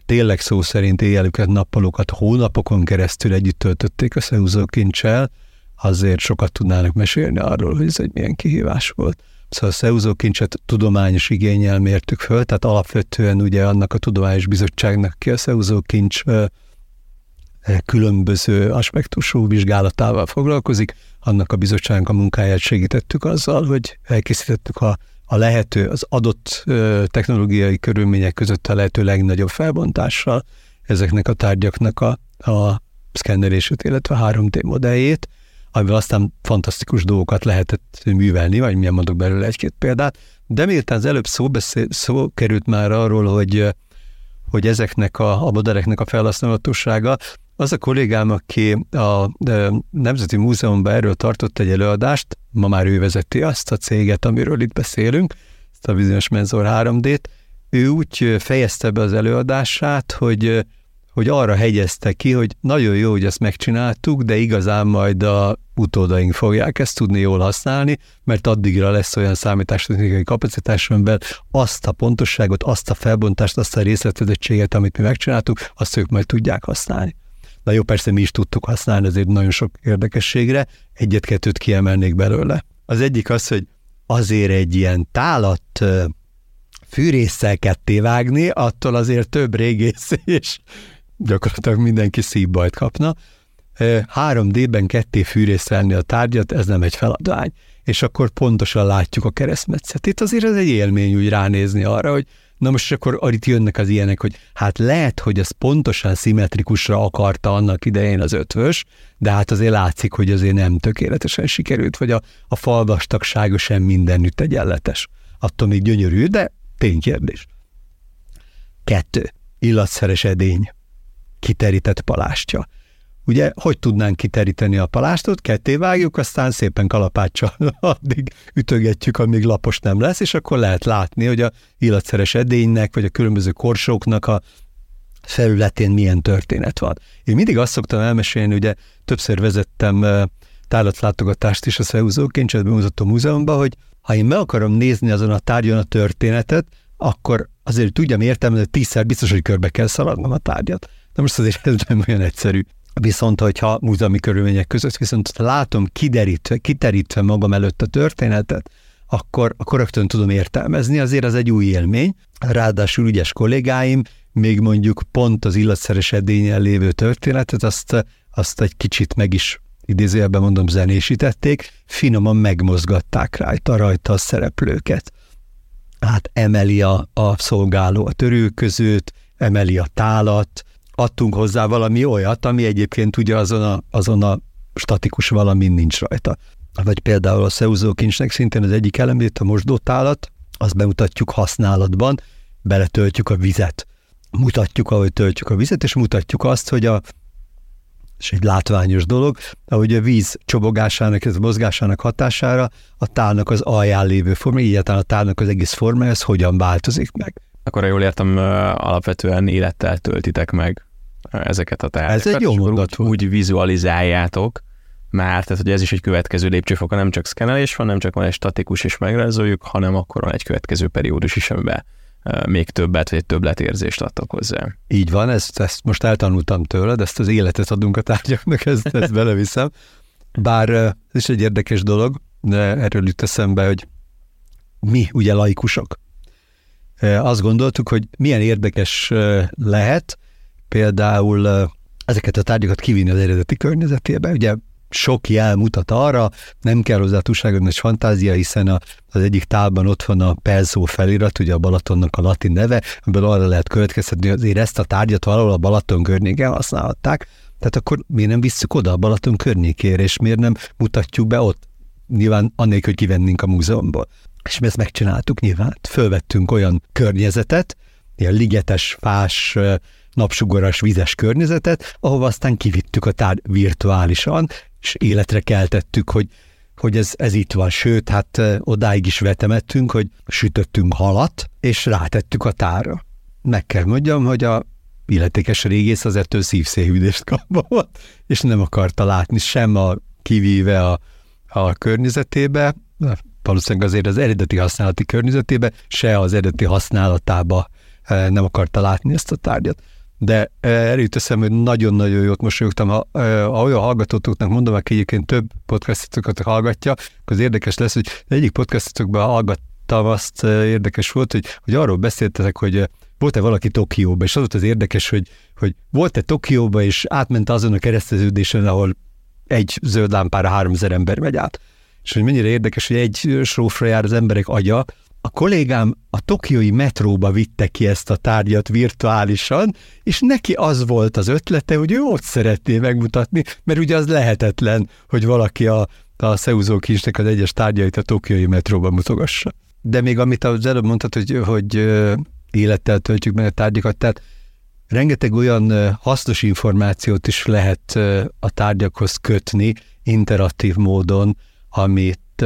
tényleg szó szerint éjjelüket, nappalokat hónapokon keresztül együtt töltötték a szeúzókincsel, azért sokat tudnának mesélni arról, hogy ez egy milyen kihívás volt. Szóval a szeúzókincset tudományos igényel mértük föl, tehát alapvetően ugye annak a tudományos bizottságnak, ki a szeúzókincs különböző aspektusú vizsgálatával foglalkozik. Annak a bizottságnak a munkáját segítettük azzal, hogy elkészítettük a, a lehető, az adott technológiai körülmények között a lehető legnagyobb felbontással ezeknek a tárgyaknak a, a szkennelését, illetve a 3D modelljét, amivel aztán fantasztikus dolgokat lehetett művelni, vagy milyen mondok belőle egy-két példát, de miután az előbb szó, beszél, szó került már arról, hogy hogy ezeknek a, a modelleknek a felhasználhatósága, az a kollégám, aki a Nemzeti Múzeumban erről tartott egy előadást, ma már ő vezeti azt a céget, amiről itt beszélünk, ezt a bizonyos Menzor 3D-t, ő úgy fejezte be az előadását, hogy, hogy arra hegyezte ki, hogy nagyon jó, hogy ezt megcsináltuk, de igazán majd a utódaink fogják ezt tudni jól használni, mert addigra lesz olyan számítástechnikai kapacitás, amivel azt a pontosságot, azt a felbontást, azt a részletezettséget, amit mi megcsináltuk, azt ők majd tudják használni. Na jó, persze mi is tudtuk használni azért nagyon sok érdekességre, egyet-kettőt kiemelnék belőle. Az egyik az, hogy azért egy ilyen tálat fűrészsel ketté vágni, attól azért több régész és gyakorlatilag mindenki szívbajt kapna. 3D-ben ketté fűrészelni a tárgyat, ez nem egy feladvány, és akkor pontosan látjuk a keresztmetszetét. Itt azért ez egy élmény úgy ránézni arra, hogy Na most akkor itt jönnek az ilyenek, hogy hát lehet, hogy ez pontosan szimmetrikusra akarta annak idején az ötvös, de hát azért látszik, hogy azért nem tökéletesen sikerült, vagy a, a falvastagsága sem mindenütt egyenletes. Attól még gyönyörű, de ténykérdés. Kettő. Illatszeres edény. Kiterített palástja. Ugye, hogy tudnánk kiteríteni a palástot? Ketté vágjuk, aztán szépen kalapáccsal addig ütögetjük, amíg lapos nem lesz, és akkor lehet látni, hogy a illatszeres edénynek, vagy a különböző korsóknak a felületén milyen történet van. Én mindig azt szoktam elmesélni, ugye többször vezettem tárlatlátogatást is a Szeúzó Kincset bemutató múzeumban, hogy ha én meg akarom nézni azon a tárgyon a történetet, akkor azért tudjam értelmezni, hogy tízszer biztos, hogy körbe kell szaladnom a tárgyat De most azért ez nem olyan egyszerű. Viszont, hogyha múzeumi körülmények között, viszont látom kiderítve, kiterítve magam előtt a történetet, akkor, akkor rögtön tudom értelmezni, azért az egy új élmény. Ráadásul ügyes kollégáim még mondjuk pont az illatszeres edényen lévő történetet, azt, azt egy kicsit meg is idézőjelben mondom, zenésítették, finoman megmozgatták rajta, rajta a szereplőket. Hát emeli a, a szolgáló a törőközőt, emeli a tálat, adtunk hozzá valami olyat, ami egyébként ugye azon a, azon a statikus valami nincs rajta. Vagy például a szeuzókincsnek szintén az egyik elemét, a mosdótálat, azt bemutatjuk használatban, beletöltjük a vizet. Mutatjuk, ahogy töltjük a vizet, és mutatjuk azt, hogy a és egy látványos dolog, ahogy a víz csobogásának, ez mozgásának hatására a tálnak az alján lévő forma, egyáltalán a tálnak az egész forma, ez hogyan változik meg. Akkor, jól értem, alapvetően élettel töltitek meg ezeket a tárgyakat. Ez egy jó mondat úgy, úgy vizualizáljátok, már, tehát hogy ez is egy következő lépcsőfok, nem csak szkenelés van, nem csak van egy statikus és megrajzoljuk, hanem akkor van egy következő periódus is, amiben még többet, vagy egy többletérzést adtak hozzá. Így van, ezt, ezt most eltanultam tőled, ezt az életet adunk a tárgyaknak, ezt, ezt beleviszem. Bár ez is egy érdekes dolog, de erről jut eszembe, hogy mi ugye laikusok. Azt gondoltuk, hogy milyen érdekes lehet például ezeket a tárgyakat kivinni az eredeti környezetébe. Ugye sok jel mutat arra, nem kell hozzá túlságosan nagy fantázia, hiszen a, az egyik tálban ott van a Pelzó felirat, ugye a Balatonnak a latin neve, amiből arra lehet következtetni, hogy azért ezt a tárgyat valahol a Balaton környéken használhatták, tehát akkor miért nem visszük oda a Balaton környékére, és miért nem mutatjuk be ott? Nyilván annélkül, hogy kivennénk a múzeumból. És mi ezt megcsináltuk nyilván, fölvettünk olyan környezetet, ilyen ligetes, fás, napsugaras, vizes környezetet, ahova aztán kivittük a tárgy virtuálisan, és életre keltettük, hogy, hogy ez, ez itt van. Sőt, hát odáig is vetemettünk, hogy sütöttünk halat, és rátettük a tára. Meg kell mondjam, hogy a illetékes régész az ettől szívszéhűdést kapott, és nem akarta látni sem a kivíve a, a környezetébe, valószínűleg azért az eredeti használati környezetébe, se az eredeti használatába nem akarta látni ezt a tárgyat de erőt teszem, hogy nagyon-nagyon jót mosolyogtam. Ha, ha olyan hallgatótoknak mondom, aki egyébként több podcastetokat hallgatja, akkor az érdekes lesz, hogy egyik podcastetokban hallgattam, azt érdekes volt, hogy, hogy arról beszéltetek, hogy volt-e valaki Tokióba, és az volt az érdekes, hogy, hogy volt-e Tokióba, és átment azon a kereszteződésen, ahol egy zöld lámpára 3000 ember megy át. És hogy mennyire érdekes, hogy egy srófra jár az emberek agya, a kollégám a tokiói metróba vitte ki ezt a tárgyat virtuálisan, és neki az volt az ötlete, hogy ő ott szeretné megmutatni, mert ugye az lehetetlen, hogy valaki a, a Szeuzó kincsnek az egyes tárgyait a tokiói metróba mutogassa. De még amit az előbb mondtad, hogy, hogy élettel töltjük meg a tárgyakat, tehát rengeteg olyan hasznos információt is lehet a tárgyakhoz kötni interaktív módon, amit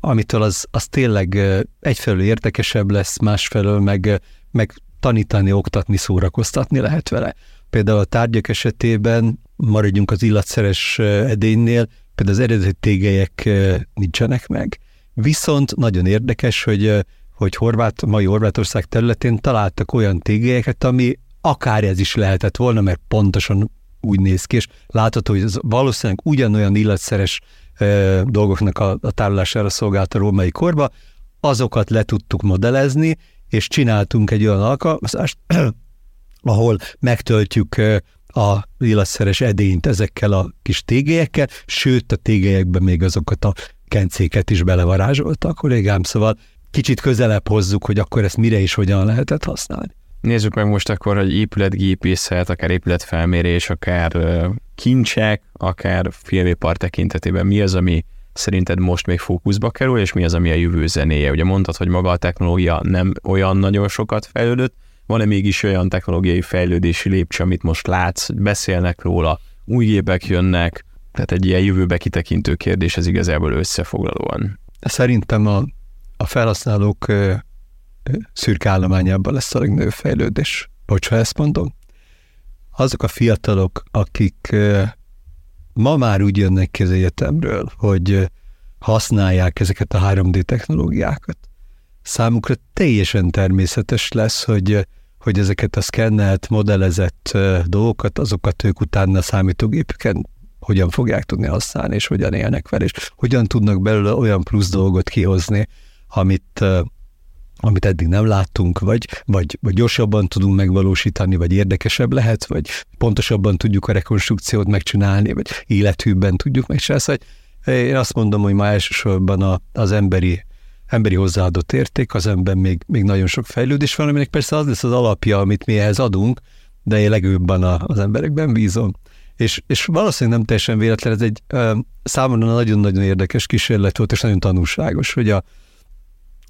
amitől az, az tényleg egyfelől érdekesebb lesz, másfelől meg, meg tanítani, oktatni, szórakoztatni lehet vele. Például a tárgyak esetében maradjunk az illatszeres edénynél, például az eredeti tégelyek nincsenek meg. Viszont nagyon érdekes, hogy, hogy Horvát, mai Horvátország területén találtak olyan tégelyeket, ami akár ez is lehetett volna, mert pontosan úgy néz ki, és látható, hogy ez valószínűleg ugyanolyan illatszeres dolgoknak a, a tárolására szolgált a római korba, azokat le tudtuk modellezni, és csináltunk egy olyan alkalmazást, ahol megtöltjük a illatszeres edényt ezekkel a kis tégelyekkel, sőt a tégelyekbe még azokat a kencéket is belevarázsolta a kollégám, szóval kicsit közelebb hozzuk, hogy akkor ezt mire is hogyan lehetett használni. Nézzük meg most akkor, hogy épületgépészet, akár épületfelmérés, akár kincsek, akár filmipar tekintetében mi az, ami szerinted most még fókuszba kerül, és mi az, ami a jövő zenéje? Ugye mondtad, hogy maga a technológia nem olyan nagyon sokat fejlődött, van-e mégis olyan technológiai fejlődési lépcső, amit most látsz, beszélnek róla, új gépek jönnek, tehát egy ilyen jövőbe kitekintő kérdés ez igazából összefoglalóan. Szerintem a, a felhasználók szürke állományában lesz a legnagyobb fejlődés. Bocs, ha ezt mondom. Azok a fiatalok, akik ma már úgy jönnek ki az egyetemről, hogy használják ezeket a 3D technológiákat, számukra teljesen természetes lesz, hogy, hogy ezeket a szkennelt, modellezett dolgokat, azokat ők utána a számítógépüken hogyan fogják tudni használni, és hogyan élnek vele, és hogyan tudnak belőle olyan plusz dolgot kihozni, amit, amit eddig nem láttunk, vagy, vagy, vagy gyorsabban tudunk megvalósítani, vagy érdekesebb lehet, vagy pontosabban tudjuk a rekonstrukciót megcsinálni, vagy élethűbben tudjuk megcsinálni. Szóval én azt mondom, hogy ma elsősorban a, az emberi emberi hozzáadott érték, az ember még, még nagyon sok fejlődés van, aminek persze az lesz az alapja, amit mi ehhez adunk, de én legőbben az emberekben bízom. És, és valószínűleg nem teljesen véletlen, ez egy számomra nagyon-nagyon érdekes kísérlet volt, és nagyon tanulságos, hogy a,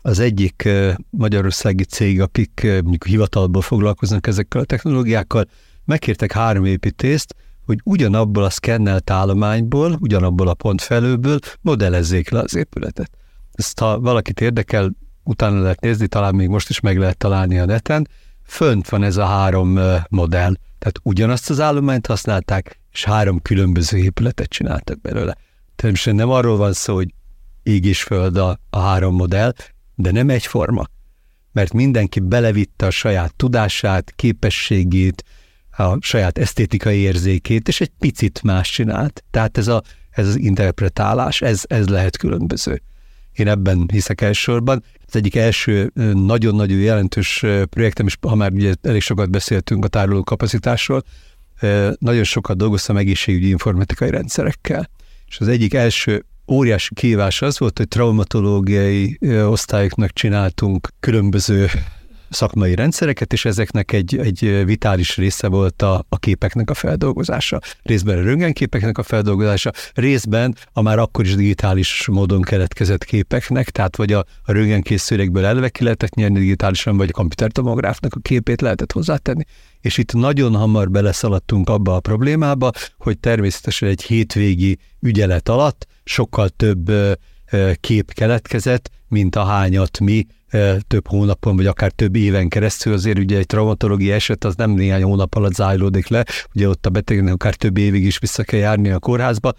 az egyik magyarországi cég, akik mondjuk hivatalból foglalkoznak ezekkel a technológiákkal, megkértek három építést, hogy ugyanabból a szkennelt állományból, ugyanabból a pontfelőből modellezzék le az épületet. Ezt ha valakit érdekel, utána lehet nézni, talán még most is meg lehet találni a neten, fönt van ez a három modell. Tehát ugyanazt az állományt használták, és három különböző épületet csináltak belőle. Természetesen nem arról van szó, hogy ég és föld a, a három modell, de nem egyforma. Mert mindenki belevitte a saját tudását, képességét, a saját esztétikai érzékét, és egy picit más csinált. Tehát ez, a, ez az interpretálás, ez, ez lehet különböző. Én ebben hiszek elsősorban. Az egyik első nagyon-nagyon jelentős projektem, és ha már ugye elég sokat beszéltünk a tároló kapacitásról, nagyon sokat dolgoztam egészségügyi informatikai rendszerekkel. És az egyik első óriási kívás az volt, hogy traumatológiai osztályoknak csináltunk különböző szakmai rendszereket, és ezeknek egy, egy vitális része volt a, a képeknek a feldolgozása. Részben a röntgenképeknek a feldolgozása, részben a már akkor is digitális módon keletkezett képeknek, tehát vagy a, a röntgenkészülékből elve ki lehetett nyerni digitálisan, vagy a komputertomográfnak a képét lehetett hozzátenni. És itt nagyon hamar beleszaladtunk abba a problémába, hogy természetesen egy hétvégi ügyelet alatt sokkal több kép keletkezett, mint hányat mi több hónapon, vagy akár több éven keresztül, azért ugye egy traumatológiai eset az nem néhány hónap alatt zájlódik le, ugye ott a betegnek akár több évig is vissza kell járni a kórházba,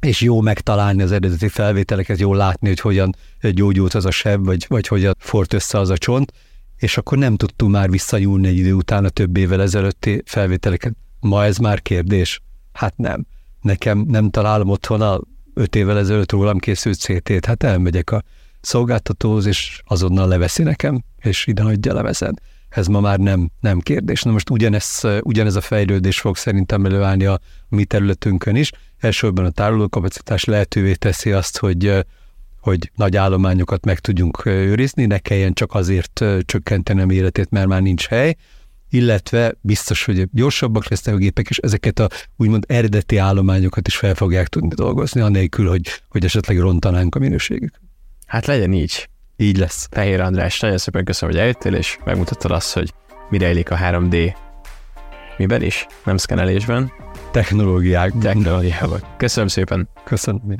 és jó megtalálni az eredeti felvételeket, jól látni, hogy hogyan gyógyult az a seb, vagy, vagy hogyan fort össze az a csont, és akkor nem tudtunk már visszanyúlni egy idő után a több évvel ezelőtti felvételeket. Ma ez már kérdés? Hát nem. Nekem nem találom otthon a öt évvel ezelőtt rólam készült CT-t, hát elmegyek a szolgáltatóhoz, és azonnal leveszi nekem, és ide hagyja levezen. Ez ma már nem, nem kérdés. Na most ugyanez, ugyanez a fejlődés fog szerintem előállni a mi területünkön is. Elsősorban a tárolókapacitás lehetővé teszi azt, hogy hogy nagy állományokat meg tudjunk őrizni, ne kelljen csak azért csökkenteni a méretét, mert már nincs hely, illetve biztos, hogy gyorsabbak lesznek a gépek, és ezeket a úgymond eredeti állományokat is fel fogják tudni dolgozni, anélkül, hogy, hogy esetleg rontanánk a minőségük. Hát legyen így. Így lesz. Fehér András, nagyon szépen köszönöm, hogy eljöttél, és megmutattad azt, hogy mire élik a 3D. Miben is? Nem szkenelésben. Technológiák. Technológiában. Köszönöm szépen. Köszönöm.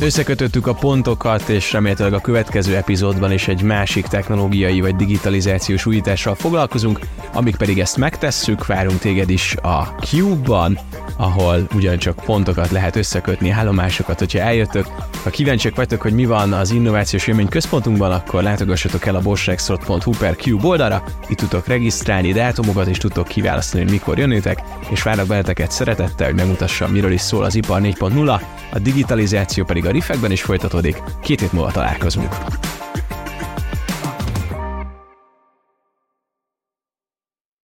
Összekötöttük a pontokat, és remélhetőleg a következő epizódban is egy másik technológiai vagy digitalizációs újítással foglalkozunk, amíg pedig ezt megtesszük, várunk téged is a Cube-ban, ahol ugyancsak pontokat lehet összekötni, állomásokat, hogyha eljöttök. Ha kíváncsiak vagytok, hogy mi van az Innovációs Élmény Központunkban, akkor látogassatok el a boschrexrot.hu per Cube oldalra, itt tudtok regisztrálni dátumokat, és tudtok kiválasztani, hogy mikor jönnétek, és várok benneteket szeretettel, hogy megmutassam, miről is szól az ipar 4.0, a digitalizáció pedig a rifekben is folytatódik. Két hét múlva találkozunk.